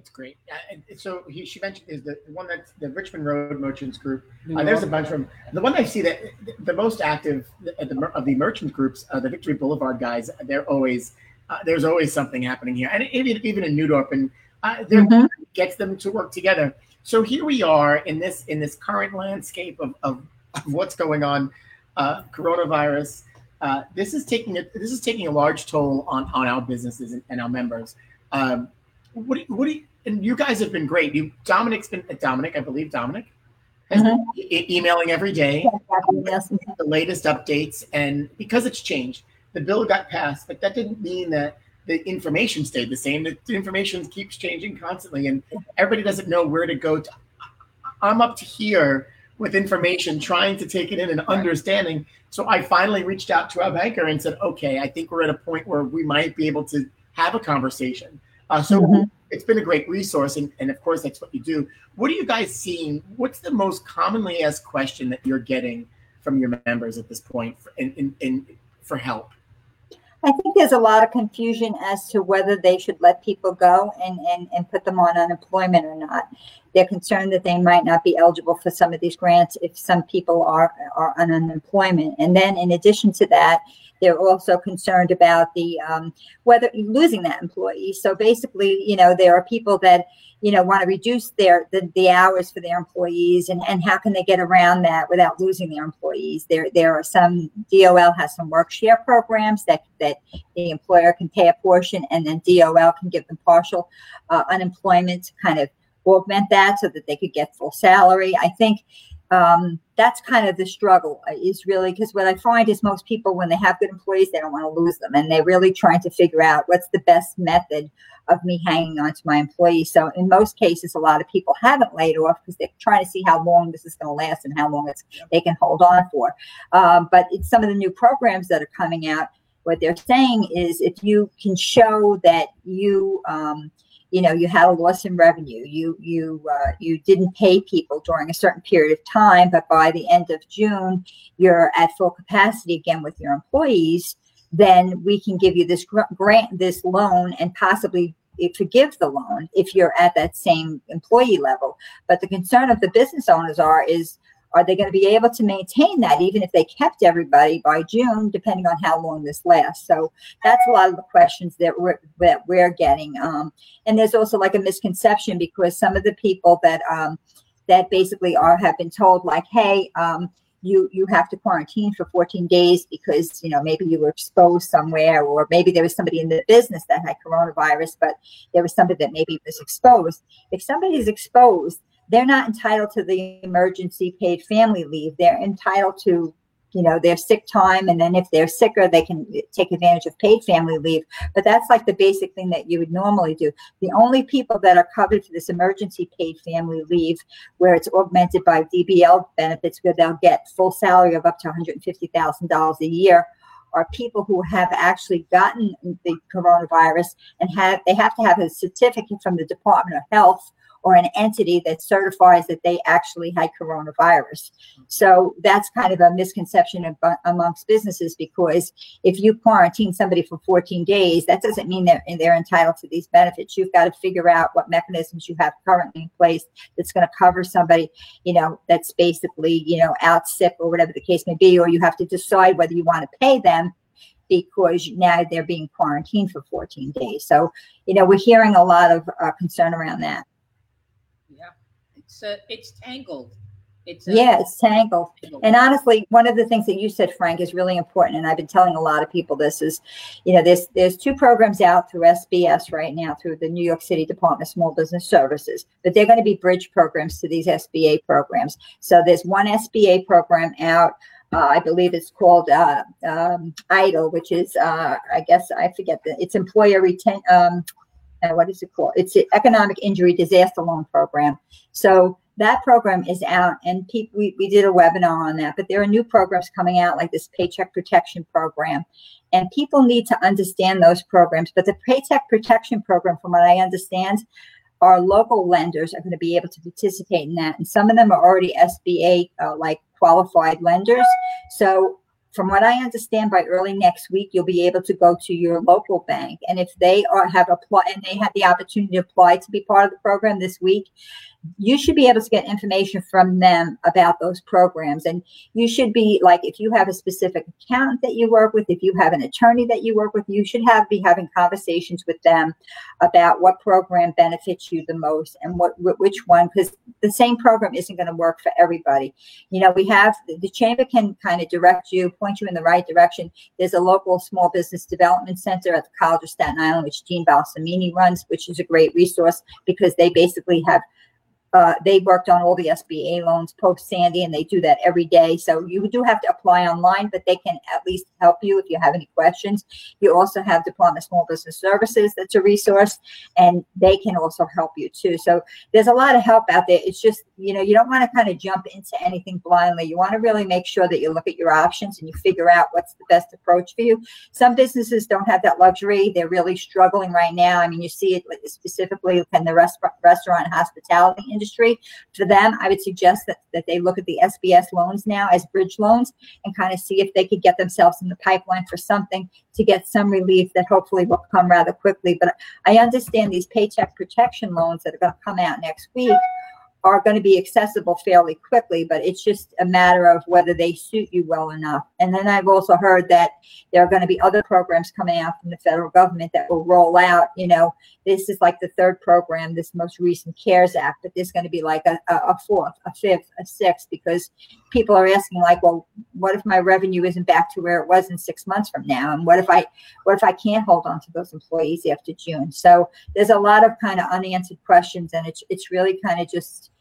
That's great. Uh, so he, she mentioned is the one that's the Richmond Road Merchants Group. Uh, there's a bunch from the one I see that the most active the, of the merchant groups, uh, the Victory Boulevard guys. They're always uh, there's always something happening here, and even even in New Dorp, and uh, mm-hmm. gets them to work together. So here we are in this in this current landscape of, of, of what's going on, uh, coronavirus. this is taking a, this is taking a large toll on on our businesses and, and our members. Um, what do you, what do you, and you guys have been great. You Dominic's been Dominic, I believe Dominic has mm-hmm. e- emailing every day yes. the latest updates, and because it's changed, the bill got passed, but that didn't mean that the information stayed the same. The information keeps changing constantly, and everybody doesn't know where to go. To. I'm up to here with information, trying to take it in and understanding. So I finally reached out to our banker and said, "Okay, I think we're at a point where we might be able to have a conversation." Uh, so mm-hmm. it's been a great resource, and, and of course that's what you do. What are you guys seeing? What's the most commonly asked question that you're getting from your members at this point for, in, in, in, for help? I think there's a lot of confusion as to whether they should let people go and, and, and put them on unemployment or not. They're concerned that they might not be eligible for some of these grants if some people are, are on unemployment. And then, in addition to that, they're also concerned about the um, whether losing that employee. So basically, you know, there are people that you know want to reduce their the, the hours for their employees, and and how can they get around that without losing their employees? There there are some DOL has some work share programs that that the employer can pay a portion, and then DOL can give them partial uh, unemployment to kind of augment that so that they could get full salary. I think um, that's kind of the struggle uh, is really because what I find is most people, when they have good employees, they don't want to lose them. And they're really trying to figure out what's the best method of me hanging on to my employees. So in most cases, a lot of people haven't laid off because they're trying to see how long this is going to last and how long it's, they can hold on for. Um, but it's some of the new programs that are coming out. What they're saying is if you can show that you, um, you know you had a loss in revenue. You you uh, you didn't pay people during a certain period of time but by the end of june you're at full capacity again with your employees then we can give you this grant this loan and possibly forgive the loan if you're at that same employee level. But the concern of the business owners are is are they going to be able to maintain that even if they kept everybody by June, depending on how long this lasts? So that's a lot of the questions that we're that we're getting. Um, and there's also like a misconception because some of the people that um, that basically are have been told like, hey, um, you you have to quarantine for 14 days because you know maybe you were exposed somewhere or maybe there was somebody in the business that had coronavirus but there was somebody that maybe was exposed if somebody is exposed they're not entitled to the emergency paid family leave. They're entitled to, you know, their sick time. And then if they're sicker, they can take advantage of paid family leave. But that's like the basic thing that you would normally do. The only people that are covered for this emergency paid family leave, where it's augmented by DBL benefits, where they'll get full salary of up to $150,000 a year, are people who have actually gotten the coronavirus and have they have to have a certificate from the Department of Health or an entity that certifies that they actually had coronavirus. So that's kind of a misconception amongst businesses because if you quarantine somebody for 14 days, that doesn't mean that they're entitled to these benefits. You've got to figure out what mechanisms you have currently in place that's going to cover somebody, you know, that's basically, you know, out sick or whatever the case may be, or you have to decide whether you want to pay them because now they're being quarantined for 14 days. So, you know, we're hearing a lot of uh, concern around that it's uh, it's tangled. It's uh, yeah, it's tangled. And honestly, one of the things that you said, Frank, is really important. And I've been telling a lot of people this is, you know, there's there's two programs out through SBS right now through the New York City Department of Small Business Services, but they're going to be bridge programs to these SBA programs. So there's one SBA program out. Uh, I believe it's called uh, um, EIDL, which is, uh, I guess, I forget the, it's employer retention. Um, uh, what is it called? It's the Economic Injury Disaster Loan Program. So that program is out, and people, we, we did a webinar on that. But there are new programs coming out, like this Paycheck Protection Program, and people need to understand those programs. But the Paycheck Protection Program, from what I understand, our local lenders are going to be able to participate in that, and some of them are already SBA uh, like qualified lenders. So from what I understand, by early next week, you'll be able to go to your local bank, and if they are have applied and they have the opportunity to apply to be part of the program this week, you should be able to get information from them about those programs. And you should be like, if you have a specific accountant that you work with, if you have an attorney that you work with, you should have be having conversations with them about what program benefits you the most and what which one, because the same program isn't going to work for everybody. You know, we have the chamber can kind of direct you, point you in the right direction. There's a local small business development center at the College of Staten Island, which Dean Balsamini runs, which is a great resource because they basically have uh, they worked on all the SBA loans post Sandy, and they do that every day. So you do have to apply online, but they can at least help you if you have any questions. You also have Department of Small Business Services, that's a resource, and they can also help you too. So there's a lot of help out there. It's just, you know, you don't want to kind of jump into anything blindly. You want to really make sure that you look at your options and you figure out what's the best approach for you. Some businesses don't have that luxury. They're really struggling right now. I mean, you see it specifically in the restaurant, restaurant hospitality industry industry. For them, I would suggest that, that they look at the SBS loans now as bridge loans and kind of see if they could get themselves in the pipeline for something to get some relief that hopefully will come rather quickly. But I understand these paycheck protection loans that are going to come out next week are going to be accessible fairly quickly, but it's just a matter of whether they suit you well enough. And then I've also heard that there are going to be other programs coming out from the federal government that will roll out. You know, this is like the third program, this most recent CARES Act, but there's going to be like a, a fourth, a fifth, a sixth, because people are asking like, well, what if my revenue isn't back to where it was in six months from now? And what if I, what if I can't hold on to those employees after June? So there's a lot of kind of unanswered questions, and it's it's really kind of just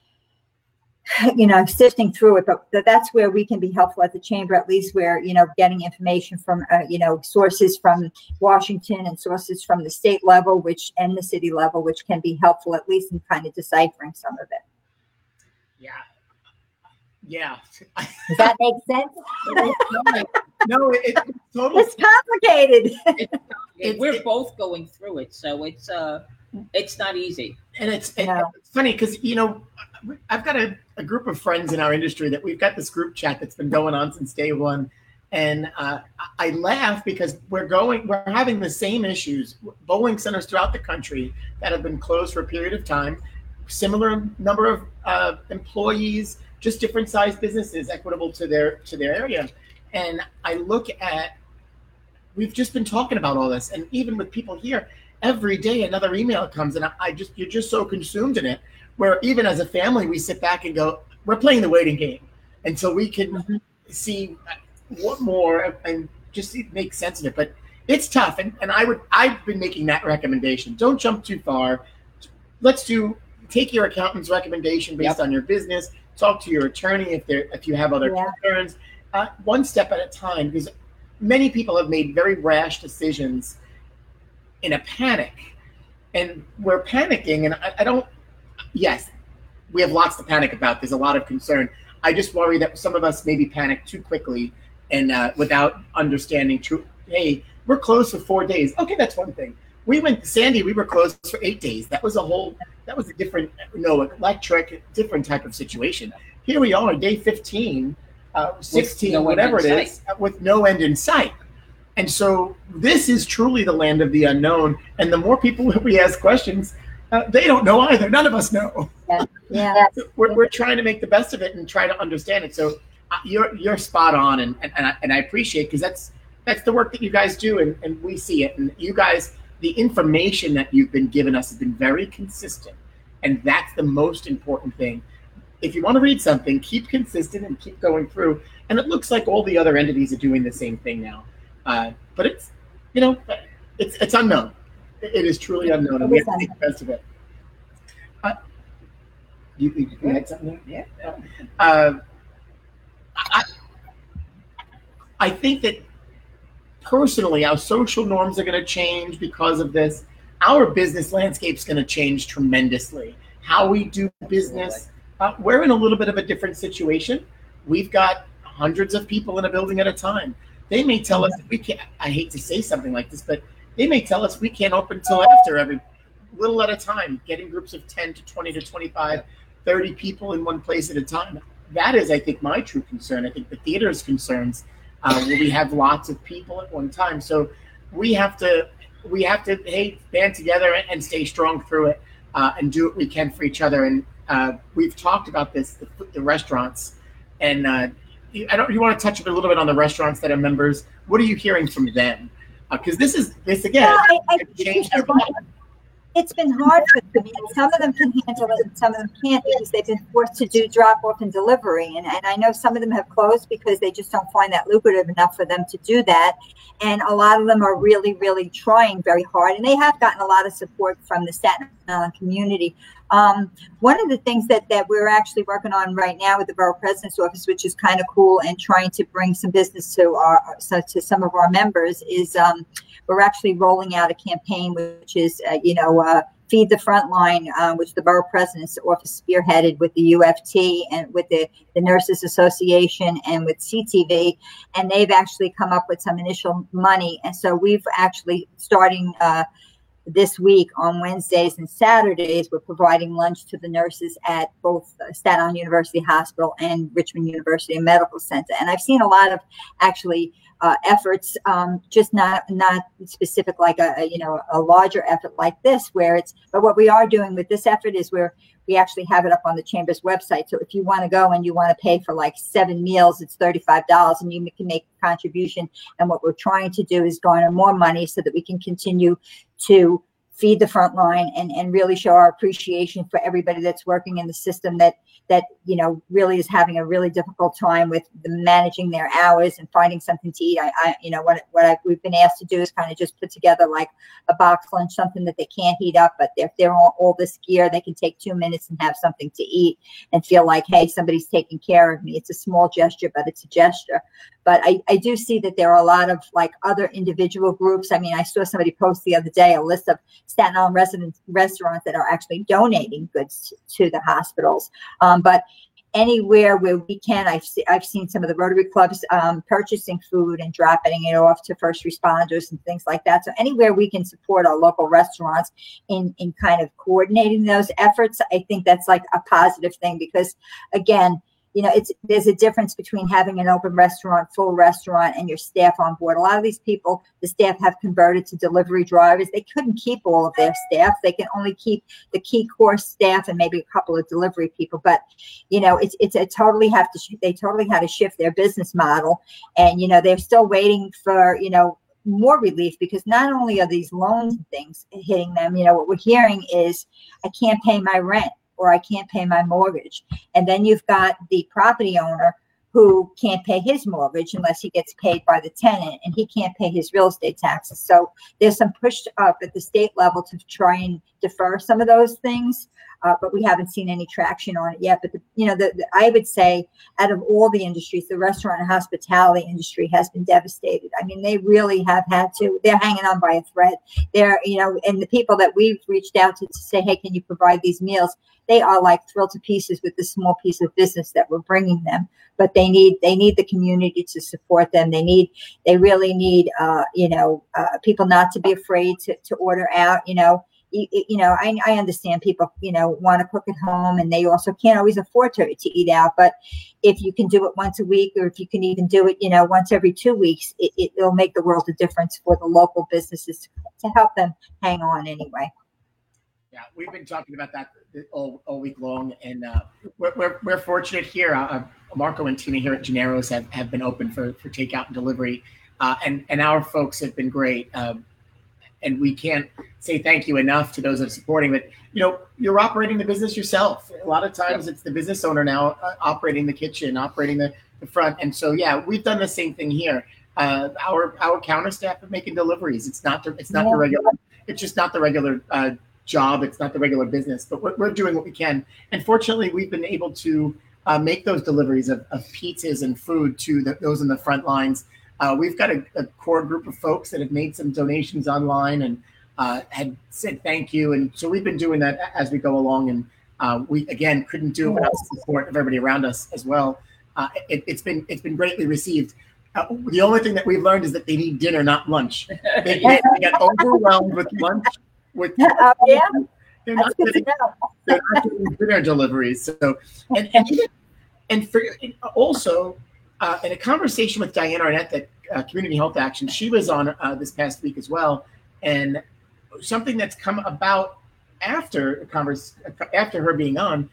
*laughs* you know, sifting through it, but that's where we can be helpful at the chamber, at least where, you know, getting information from, uh, you know, sources from Washington and sources from the state level, which, and the city level, which can be helpful, at least in kind of deciphering some of it. Yeah. Yeah. Does that make sense? *laughs* no, it, it's totally. It's complicated. It, it, we're both going through it. So it's, uh, it's not easy. And it's, and No. it's funny because, you know, I've got a, a group of friends in our industry that we've got this group chat that's been going on since day one. And uh, I laugh because we're going, we're having the same issues. Bowling centers throughout the country that have been closed for a period of time, similar number of uh, employees, just different sized businesses, equitable to their to their area. And I look at, we've just been talking about all this, and even with people here, every day another email comes, and I, just you're just so consumed in it. Where even as a family, we sit back and go, we're playing the waiting game until we can Mhm. see what more and just make sense of it. But it's tough, and, and I would I've been making that recommendation. Don't jump too far. Let's do take your accountant's recommendation based on your business. Talk to your attorney if there if you have other Yeah. concerns. Uh, one step at a time, because many people have made very rash decisions in a panic, and we're panicking. And I, I don't. Yes, we have lots to panic about. There's a lot of concern. I just worry that some of us maybe panic too quickly and uh, without understanding true. Hey, we're closed for four days. Okay, that's one thing. We went Sandy. We were closed for eight days. That was a whole. That was a different, no electric, different type of situation. Here we are, day fifteen, uh, sixteen, no end whatever it is, with no end in sight. And so this is truly the land of the unknown. And the more people *laughs* that we ask questions, uh, they don't know either. None of us know. *laughs* Yeah. We're, we're trying to make the best of it and try to understand it. So uh, you're you're spot on, and and, and I, and I appreciate because that's that's the work that you guys do, and, and we see it. And you guys, the information that you've been giving us has been very consistent, and that's the most important thing. If you want to read something, keep consistent and keep going through. And it looks like all the other entities are doing the same thing now, uh, but it's you know it's it's unknown. It is truly unknown, and we have to make the best of it. Uh, you, you, you had something there? Yeah. Uh, I, I think that personally, our social norms are going to change because of this. Our business landscape is going to change tremendously. How we do business, uh, we're in a little bit of a different situation. We've got hundreds of people in a building at a time. They may tell us we can't. I hate to say something like this, but they may tell us we can't open until after every little at a time, getting groups of 10 to 20 to 25, 30 people in one place at a time. That is, I think, my true concern. I think the theater's concerns, uh, where we have lots of people at one time. So we have to, we have to, hey, band together and, and stay strong through it, uh, and do what we can for each other. And uh, we've talked about this, the, the restaurants, and uh, I don't. You want to touch a little bit on the restaurants that are members? What are you hearing from them? Uh, because this is this again. Yeah, I, I changed it's hard- it's been hard for them. Some of them can handle it and some of them can't because they've been forced to do drop off and delivery. And, and I know some of them have closed because they just don't find that lucrative enough for them to do that. And a lot of them are really, really trying very hard. And they have gotten a lot of support from the Staten Island community. Um, one of the things that, that we're actually working on right now with the borough president's office, which is kind of cool and trying to bring some business to our so to some of our members, is um, we're actually rolling out a campaign which is uh, you know uh, feed the Frontline, uh, which the borough president's office spearheaded with the uft and with the, the nurses association and with ctv and they've actually come up with some initial money. And so we've actually starting uh, this week on Wednesdays and Saturdays, we're providing lunch to the nurses at both uh, Staten Island University Hospital and Richmond University Medical Center. And I've seen a lot of actually uh, efforts, um, just not not specific like a, a you know a larger effort like this, where it's. But what we are doing with this effort is where we actually have it up on the chamber's website. So if you want to go and you want to pay for like seven meals, it's thirty-five dollars, and you can make a contribution. And what we're trying to do is garner more money so that we can continue to feed the front line and, and really show our appreciation for everybody that's working in the system that that you know really is having a really difficult time with managing their hours and finding something to eat. I, I you know what what I, we've been asked to do is kind of just put together like a box lunch, something that they can't heat up, but if they're on all this gear, they can take two minutes and have something to eat and feel like hey somebody's taking care of me. It's a small gesture, but it's a gesture. But I, I do see that there are a lot of like other individual groups. I mean, I saw somebody post the other day a list of Staten Island residents restaurants that are actually donating goods to the hospitals. Um, but anywhere where we can, I've, I've seen some of the Rotary clubs um, purchasing food and dropping it off to first responders and things like that. So anywhere we can support our local restaurants in, in kind of coordinating those efforts, I think that's like a positive thing because again, you know, it's there's a difference between having an open restaurant, full restaurant, and your staff on board. A lot of these people, the staff have converted to delivery drivers. They couldn't keep all of their staff. They can only keep the key core staff and maybe a couple of delivery people. But you know, it's it's a totally have to they totally had to shift their business model, and you know they're still waiting for you know more relief because not only are these loans and things hitting them, you know, what we're hearing is I can't pay my rent or I can't pay my mortgage. And then you've got the property owner who can't pay his mortgage unless he gets paid by the tenant and he can't pay his real estate taxes. So there's some push up at the state level to try and defer some of those things. Uh, but we haven't seen any traction on it yet. But the, you know, the, the, I would say out of all the industries, the restaurant and hospitality industry has been devastated. I mean, they really have had to. They're hanging on by a thread. They're, you know, and the people that we've reached out to to say, hey, can you provide these meals? They are like thrilled to pieces with the small piece of business that we're bringing them. But they need they need the community to support them. They need they really need uh, you know uh, people not to be afraid to to order out. You know you, you know, I, I understand people, you know, want to cook at home and they also can't always afford to, to eat out. But if you can do it once a week or if you can even do it, you know, once every two weeks, it, will make the world a difference for the local businesses to, to help them hang on anyway. Yeah, we've been talking about that all, all week long, and uh, we're, we're, we're, fortunate here. Uh, Marco and Tina here at Gennaro's have, have been open for, for takeout and delivery, uh, and and our folks have been great. Um, and we can't say thank you enough to those that are supporting. But you know, you're operating the business yourself. A lot of times, it's the business owner now uh, operating the kitchen, operating the, the front. And so, yeah, we've done the same thing here. Uh, our our counter staff are making deliveries. It's not the, it's not the regular. It's just not the regular uh, job. It's not the regular business. But we're, we're doing what we can. And fortunately, we've been able to uh, make those deliveries of, of pizzas and food to the, those in the front lines uh, we've got a, a, core group of folks that have made some donations online and uh, had said thank you. And so we've been doing that as we go along. And uh, we again couldn't do it without the support of everybody around us as well. Uh, it, has been it's been greatly received. Uh, the only thing that we've learned is that they need dinner, not lunch. They, *laughs* they get overwhelmed with lunch. With uh, yeah, they're not, getting, they're not getting dinner deliveries. So and and, and for also uh, in a conversation with Diane Arneth at uh, Community Health Action, she was on uh, this past week as well, and something that's come about after converse after her being on,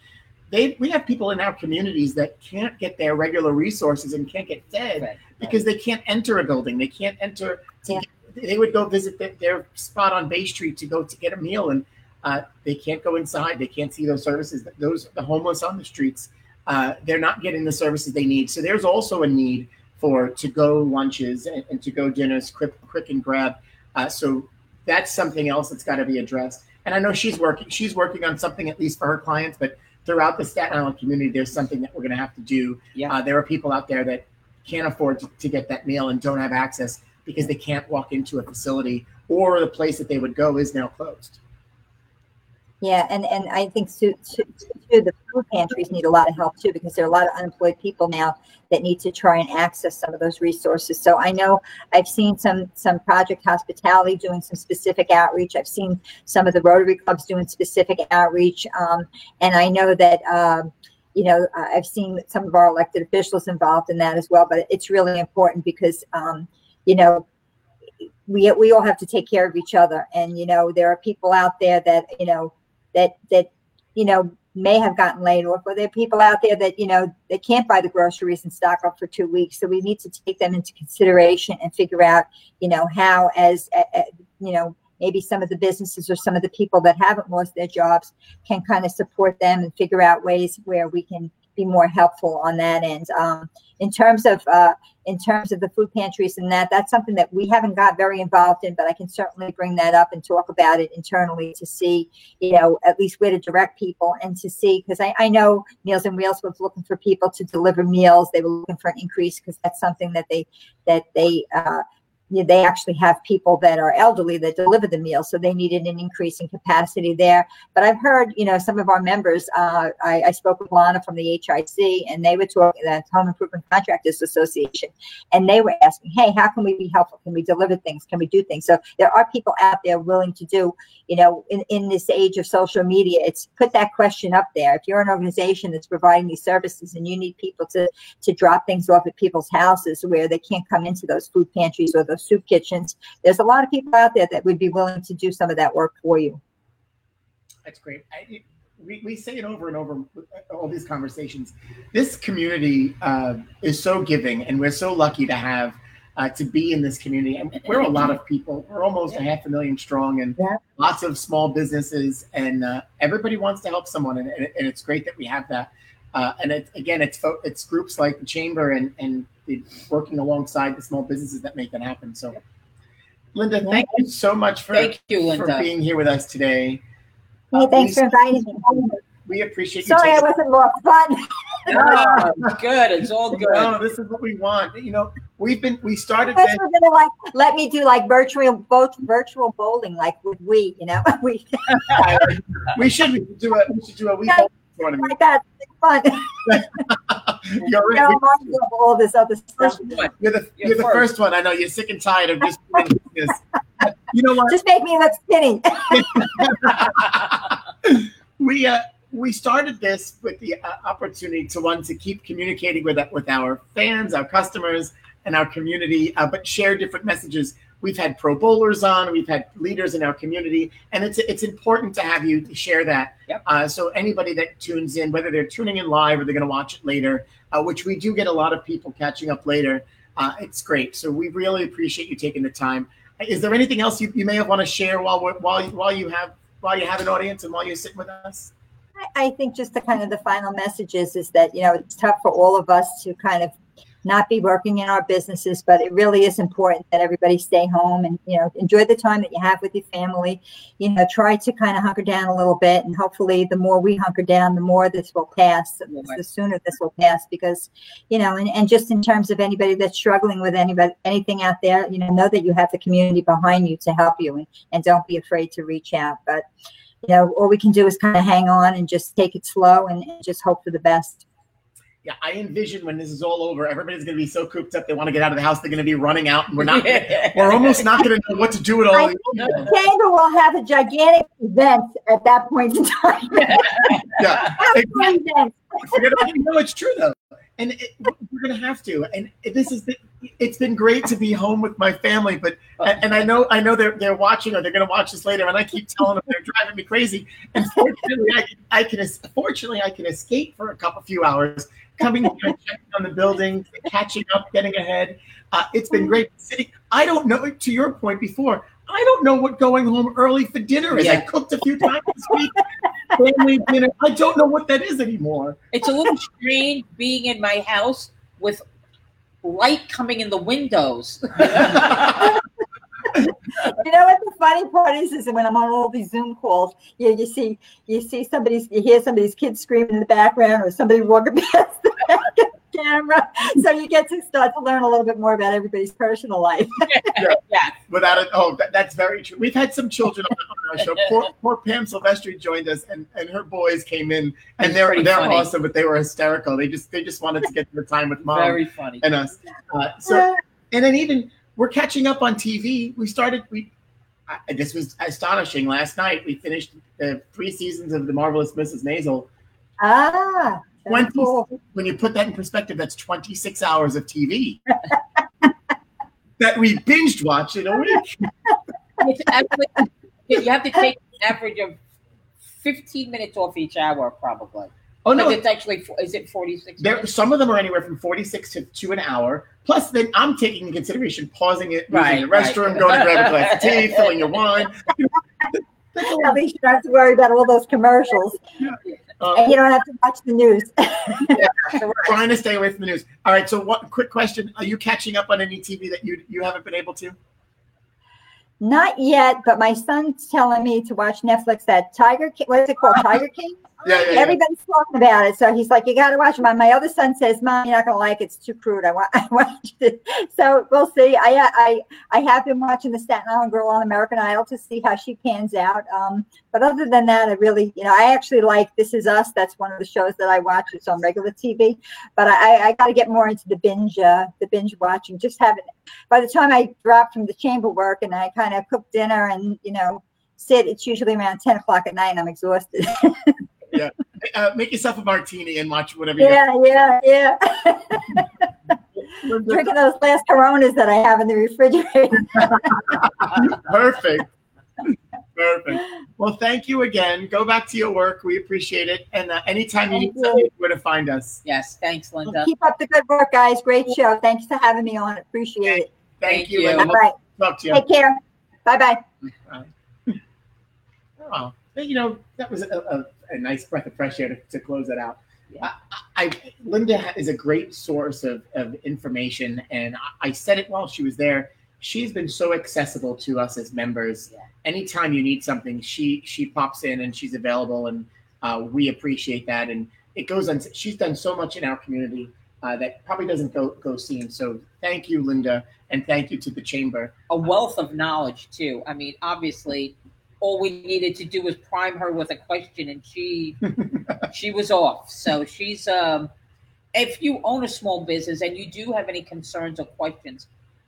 they we have people in our communities that can't get their regular resources and can't get fed right, because right. they can't enter a building, they can't enter. Yeah. Get, they would go visit the, their spot on Bay Street to go to get a meal, and uh, they can't go inside. They can't see those services. Those the homeless on the streets uh, they're not getting the services they need. So there's also a need for to go lunches and, and to go dinners quick, quick and grab. Uh, so that's something else that's got to be addressed. And I know she's working. She's working on something at least for her clients, but throughout the Staten Island community, there's something that we're going to have to do. Yeah. Uh, there are people out there that can't afford to, to get that meal and don't have access because they can't walk into a facility or the place that they would go is now closed. Yeah, and and I think too, too, too, the food pantries need a lot of help too because there are a lot of unemployed people now that need to try and access some of those resources. So I know I've seen some some Project Hospitality doing some specific outreach. I've seen some of the Rotary clubs doing specific outreach, um, and I know that. Um, you know, I've seen some of our elected officials involved in that as well. But it's really important because, um, you know, we we all have to take care of each other, and you know, there are people out there that you know that that you know may have gotten laid off or there are people out there that you know they can't buy the groceries and stock up for two weeks. So we need to take them into consideration and figure out you know how as uh, you know maybe some of the businesses or some of the people that haven't lost their jobs can kind of support them and figure out ways where we can be more helpful on that end. Um, in terms of uh, in terms of the food pantries and that, that's something that we haven't got very involved in, but I can certainly bring that up and talk about it internally to see, you know, at least where to direct people and to see because I, I know Meals on Wheels was looking for people to deliver meals. They were looking for an increase because that's something that they that they uh, they actually have people that are elderly that deliver the meals, so they needed an increase in capacity there. But I've heard, you know, some of our members. Uh, I, I, spoke with Lana from the HIC, and they were talking the Home Improvement Contractors Association, and they were asking, "Hey, how can we be helpful? Can we deliver things? Can we do things?" So there are people out there willing to do, you know, in, in this age of social media, it's put that question up there. If you're an organization that's providing these services and you need people to to drop things off at people's houses where they can't come into those food pantries or those soup kitchens. There's a lot of people out there that would be willing to do some of that work for you. That's great. I, we, we say it over and over all these conversations. This community uh, is so giving, and we're so lucky to have uh, to be in this community. And we're a lot of people. We're almost a half a million strong, and yeah. lots of small businesses, and uh, everybody wants to help someone, and, and, it's great that we have that. Uh, and it, again, it's it's groups like the chamber and and working alongside the small businesses that make that happen. So, Linda, thank you so much for thank you, Linda. for being here with us today. Hey, thanks uh, for inviting me. We appreciate you. Sorry, I wasn't more fun. *laughs* no, good. It's all good. No, this is what we want. You know, we've been we started. This. Gonna like let me do like virtual both virtual bowling, like with we. You know, *laughs* we. *laughs* we should do a we should do a we. Yeah tournament. Like that, fun. *laughs* *laughs* you're right. We, all this other stuff. You're the you're, you're the first. first one. I know you're sick and tired of just *laughs* this. You know what? Just make me look skinny. we uh we started this with the uh, opportunity to one to keep communicating with with our fans, our customers, and our community, uh, but share different messages We've had pro bowlers on, we've had leaders in our community, and it's it's important to have you share that. Yep. Uh, so anybody that tunes in, whether they're tuning in live or they're going to watch it later, uh, which we do get a lot of people catching up later, uh, it's great. So we really appreciate you taking the time. Is there anything else you, you may have want to share while while while you have while you have an audience and while you're sitting with us? I think just the kind of the final message is, is that you know it's tough for all of us to kind of not be working in our businesses, but it really is important that everybody stay home and you know enjoy the time that you have with your family. You know, try to kind of hunker down a little bit, and hopefully, the more we hunker down, the more this will pass. The sooner this will pass, because you know, and, and just in terms of anybody that's struggling with anybody anything out there, you know, know that you have the community behind you to help you, and, and don't be afraid to reach out. But you know, all we can do is kind of hang on and just take it slow and, and just hope for the best yeah, I envision when this is all over, everybody's going to be so cooped up they want to get out of the house. They're going to be running out, and we're not. Gonna, we're almost not going to know what to do at all. I think the chamber will have a gigantic event at that point in time. yeah, *laughs* exactly. you know, it's true though, and it, we're going to have to. And this is the, it's been great to be home with my family, but and I know I know they're they're watching or they're going to watch this later, and I keep telling them they're driving me crazy. And fortunately, I can, I can fortunately I can escape for a couple few hours coming checking on the building, catching up, getting ahead. Uh, it's been great sitting. I don't know. To your point before, I don't know what going home early for dinner is. Yeah. I cooked a few times this week, family dinner. I don't know what that is anymore. It's a little strange being in my house with light coming in the windows. *laughs* you know what the funny part is is when I'm on all these Zoom calls, you you see you see somebody's you hear somebody's kids screaming in the background or somebody walking *laughs* past the camera. *laughs* So you get to start to learn a little bit more about everybody's personal life. *laughs* yeah. yeah. Without it, oh, that, that's very true. We've had some children on our *laughs* show. Poor, poor Pam Silvestri joined us, and, and her boys came in, and they're they're funny. awesome, but they were hysterical. They just they just wanted to get the time with mom. Very funny. And us. Uh, so and then even we're catching up on TV. We started. We I, this was astonishing. Last night we finished the three seasons of the marvelous Mrs. Maisel. Ah, 20, cool. when you put that in perspective, that's 26 hours of TV *laughs* that we binged watched in a week. you have to take an average of 15 minutes off each hour, probably. Oh no, it's actually is it forty six? There, some of them are anywhere from forty six to, to an hour. Plus, then I'm taking in consideration pausing it, right, using the restroom, right. going to grab a glass of tea, *laughs* filling your wine. *laughs* At least you don't have to worry about all those commercials. Uh, and you don't have to watch the news. *laughs* yeah, trying to stay away from the news. All right. So, what? Quick question: Are you catching up on any TV that you you haven't been able to? Not yet, but my son's telling me to watch Netflix. That Tiger King. What is it called? Tiger King. Yeah, yeah, yeah. Everybody's talking about it, so he's like, "You got to watch it." My, my other son says, "Mom, you're not gonna like it. It's too crude." I want, *laughs* I it. So we'll see. I, I, I have been watching the Staten Island Girl on American Idol to see how she pans out. Um, but other than that, I really, you know, I actually like This Is Us. That's one of the shows that I watch. It's on regular TV. But I, I got to get more into the binge, uh, the binge watching. Just having. By the time I drop from the chamber work and I kind of cook dinner and you know sit, it's usually around ten o'clock at night, and I'm exhausted. *laughs* Uh, make yourself a martini and watch whatever you Yeah, yeah, yeah. *laughs* Drinking those last Coronas that I have in the refrigerator. *laughs* Perfect. Perfect. Well, thank you again. Go back to your work. We appreciate it. And uh, anytime you need something, where to find us. Yes, thanks, Linda. Keep up the good work, guys. Great show. Thanks for having me on. Appreciate it. Thank, Thank you. you. and All we'll right. talk to you. Take care. Bye bye. *laughs* Oh, you know, that was a, a, a nice breath of fresh air to, to close it out. I, I, Linda is a great source of, of information, and I, I said it while she was there. She's been so accessible to us as members. Yeah. Anytime you need something, she she pops in and she's available, and uh, we appreciate that. And it goes on. She's done so much in our community uh, that probably doesn't go go seen. So thank you, Linda, and thank you to the chamber. a wealth of knowledge too. I mean, obviously, all we needed to do was prime her with a question, and she *laughs* she was off. So she's um, if you own a small business and you do have any concerns or questions,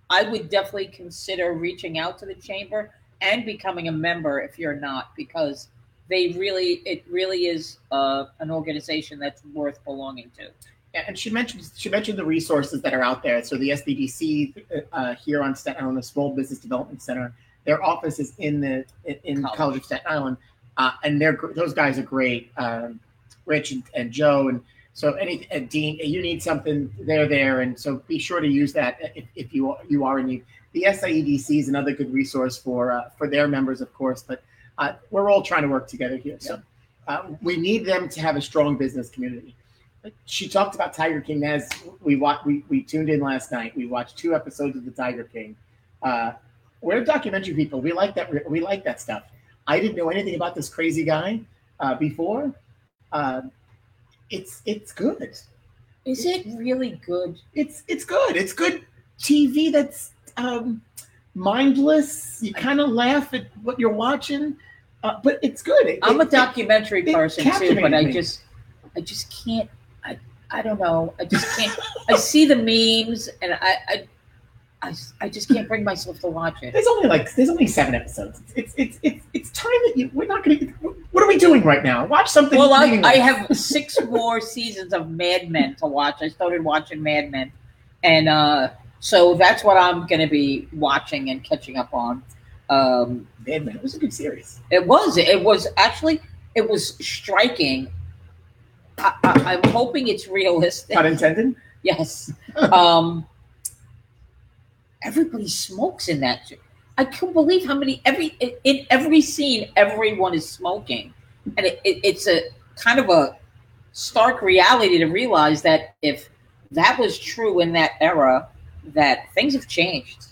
I would definitely consider reaching out to the chamber and becoming a member if you're not, because they really it really is uh, an organization that's worth belonging to. Yeah, and she mentioned she mentioned the resources that are out there. So the SBDC uh, here on Staten Island, the Small Business Development Center, their office is in the in, College. College of Staten Island, uh, and they're those guys are great. Um, Rich and, and Joe, and so any and Dean, you need something, they're there, and so be sure to use that if, if you you are in need. The SIEDC is another good resource for uh, for their members, of course, but uh, we're all trying to work together here. So uh, we need them to have a strong business community she talked about Tiger King as we watched. We, we tuned in last night. We watched two episodes of the Tiger King. Uh, we're documentary people. We like that. We like that stuff. I didn't know anything about this crazy guy uh, before. Uh, it's it's good. Is it really good? It's it's good. It's good TV. That's um, mindless. You kind of laugh at what you're watching, uh, but it's good. It- I'm a it- it- documentary it person too, but I me. just, I just can't. I, I don't know. I just can't. I see the memes, and I, I, I, I just can't bring myself to watch it. There's only like there's only seven episodes. It's it's it's it's time that you. We're not gonna. What are we doing right now? Watch something. Well, I. I have six more seasons of Mad Men to watch. I started watching Mad Men, and uh, so that's what I'm going to be watching and catching up on. Um, Mad Men. It was a good series. It was. It was actually. It was striking. I, I, I'm hoping it's realistic. Pun intended. *laughs* Yes. Um, everybody smokes in that. I can't believe how many every in- every scene everyone is smoking, and it, it, it's a kind of a stark reality to realize that if that was true in that era, that things have changed.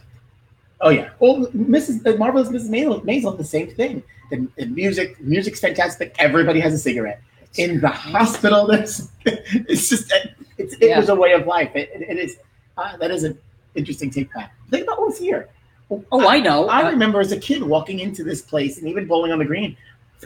Oh yeah. Well, Mrs. The Marvelous Mrs. Maisel, the same thing. The, the music, music's fantastic. Everybody has a cigarette in the hospital. There's, *laughs* it's just, it's, it Yeah. was a way of life. It, it, it is. Uh, that is an interesting take back. Think about what's here. Oh, I know. I remember as a kid walking into this place and even bowling on the green.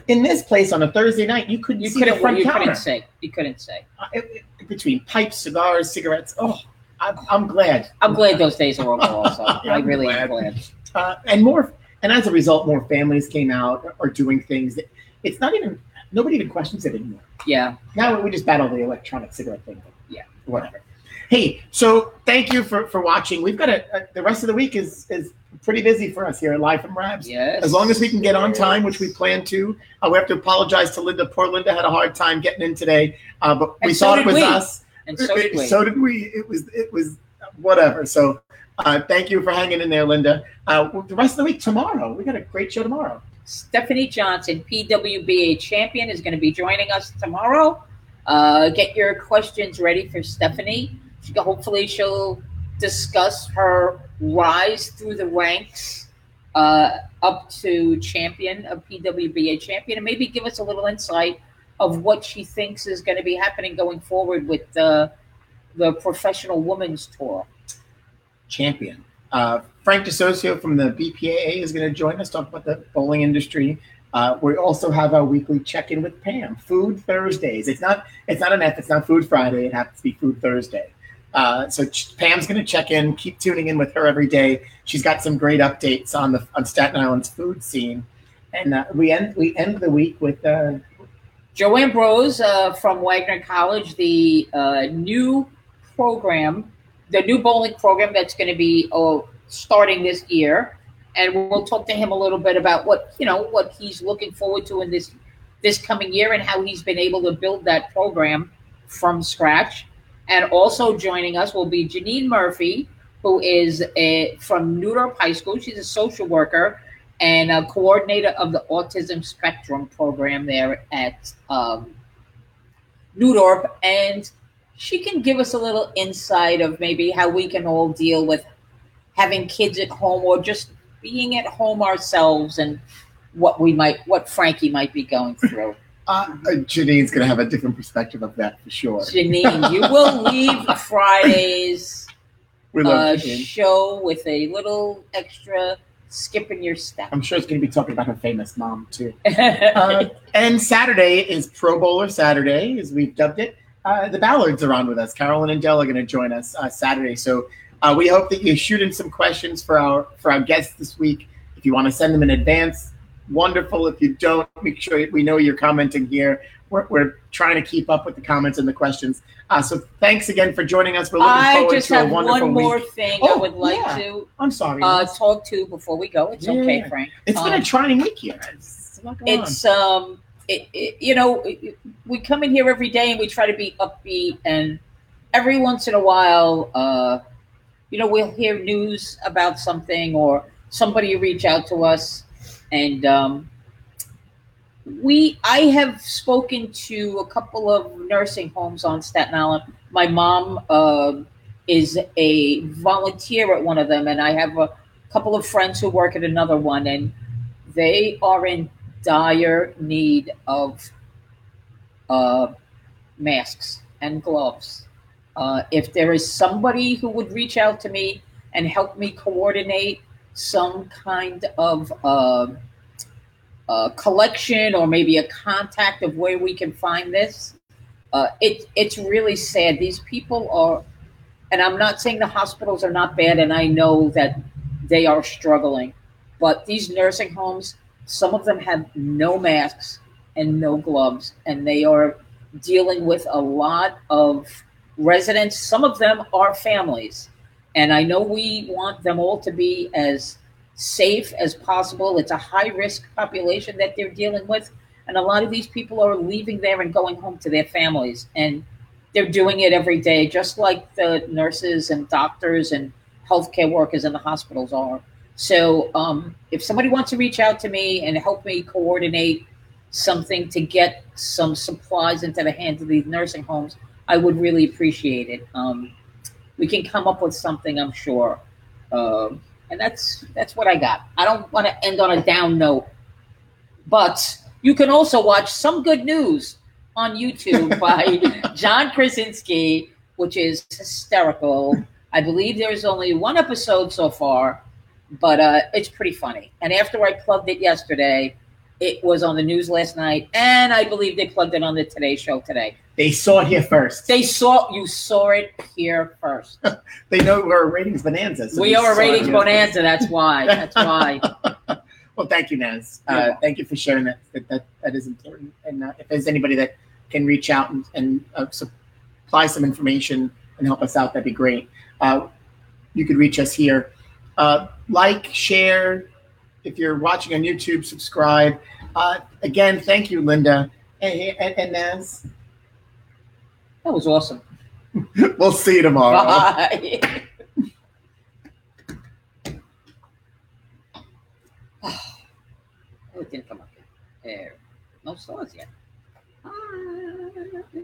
In this place on a Thursday night, you couldn't you see couldn't. front You counter. couldn't say. You couldn't say. Uh, it- it- between pipes, cigars, cigarettes. Oh, I'm, I'm glad. I'm glad those days are over. Also, *laughs* I really glad. am glad. uh, and more and as a result more families came out or, doing things that it's not even nobody even questions it anymore Yeah. now we just battle the electronic cigarette thing but Yeah. whatever hey so thank you for for watching we've got a, a the rest of the week is is pretty busy for us here at live from rabs Yes. as long as we can get on time which we plan to uh, we have to apologize to linda poor linda had a hard time getting in today uh, but we And so thought it was we. us And so did we. so did we. It was it was whatever. So uh, thank you for hanging in there, Linda. Uh, the rest of the week tomorrow, we got a great show tomorrow. Stephanie Johnson, PWBA champion, is going to be joining us tomorrow. Uh, get your questions ready for Stephanie. Hopefully, she'll discuss her rise through the ranks uh, up to champion, a PWBA champion, and maybe give us a little insight of what she thinks is going to be happening going forward with the the professional women's tour. Champion. Uh, Frank DeSocio from the BPAA is going to join us, talk about the bowling industry. Uh, we also have our weekly check-in with Pam, Food Thursdays. It's not it's not an F, it's not Food Friday. It happens to be Food Thursday. Uh, so Pam's going to check in. Keep tuning in with her every day. She's got some great updates on the on Staten Island's food scene. And uh, we end we end the week with uh, Joanne Bros uh, from Wagner College, the uh, new program, the new bowling program that's going to be oh, starting this year, and we'll talk to him a little bit about what you know what he's looking forward to in this this coming year and how he's been able to build that program from scratch. And also joining us will be Janine Murphy, who is a, from New Dorp High School. She's a social worker and a coordinator of the Autism Spectrum program there at um, New Dorp. And she can give us a little insight of maybe how we can all deal with having kids at home or just being at home ourselves and what we might, what Frankie might be going through. Uh, Janine's going to have a different perspective of that for sure. Janine, you will *laughs* leave Friday's uh, show with a little extra skip in your step. I'm sure it's going to be talking about her famous mom too. *laughs* Uh, and Saturday is Pro Bowler Saturday, as we've dubbed it. Uh, the Ballards are on with us. Carolyn and Del are going to join us uh, Saturday. So uh, we hope that you shoot in some questions for our for our guests this week. If you want to send them in advance, wonderful. If you don't, make sure we know you're commenting here. We're, we're trying to keep up with the comments and the questions. Uh, so thanks again for joining us. We're looking I forward just to a have wonderful one more week. thing I Oh, would like yeah. to I'm sorry. uh, talk to before we go. It's okay, Frank. it's been um, a trying week here. It's, a lot going on. It's um, it, it, you know, it- we come in here every day and we try to be upbeat, and every once in a while, uh, you know, we'll hear news about something or somebody reach out to us, and um, we I have spoken to a couple of nursing homes on Staten Island. My mom uh, is a volunteer at one of them, and I have a couple of friends who work at another one, and they are in dire need of uh, masks and gloves. Uh, if there is somebody who would reach out to me and help me coordinate some kind of uh, collection or maybe a contact of where we can find this, uh, it, it's really sad. These people are, and I'm not saying the hospitals are not bad, and I know that they are struggling, but these nursing homes, some of them have no masks and no gloves, and they are dealing with a lot of residents. Some of them are families. And I know we want them all to be as safe as possible. It's a high risk population that they're dealing with. And a lot of these people are leaving there and going home to their families. And they're doing it every day, just like the nurses and doctors and healthcare workers in the hospitals are. So um, if somebody wants to reach out to me and help me coordinate something to get some supplies into the hands of these nursing homes, I would really appreciate it. Um, we can come up with something, I'm sure. Um, and that's that's what I got. I don't want to end on a down note, but you can also watch some good news on YouTube *laughs* by John Krasinski, which is hysterical. I believe there's only one episode so far, but uh, it's pretty funny. And after I plugged it yesterday, it was on the news last night, and I believe they plugged it on the Today Show today. They saw it here first. They saw you saw it here first. *laughs* They know we're a ratings bonanza. so we are a ratings here first. bonanza. That's why. That's why. *laughs* Well, thank you, Naz. Uh, thank you for sharing that. That that, that is important. And uh, if there's anybody that can reach out and, and uh, supply some information and help us out, that'd be great. Uh, you could reach us here. Uh, like, share. If you're watching on YouTube, subscribe. Uh, again, thank you, Linda and, and, and Naz. That was awesome. *laughs* We'll see you tomorrow. Bye. *sighs* oh, it didn't come up yet. There. No stars yet. Bye.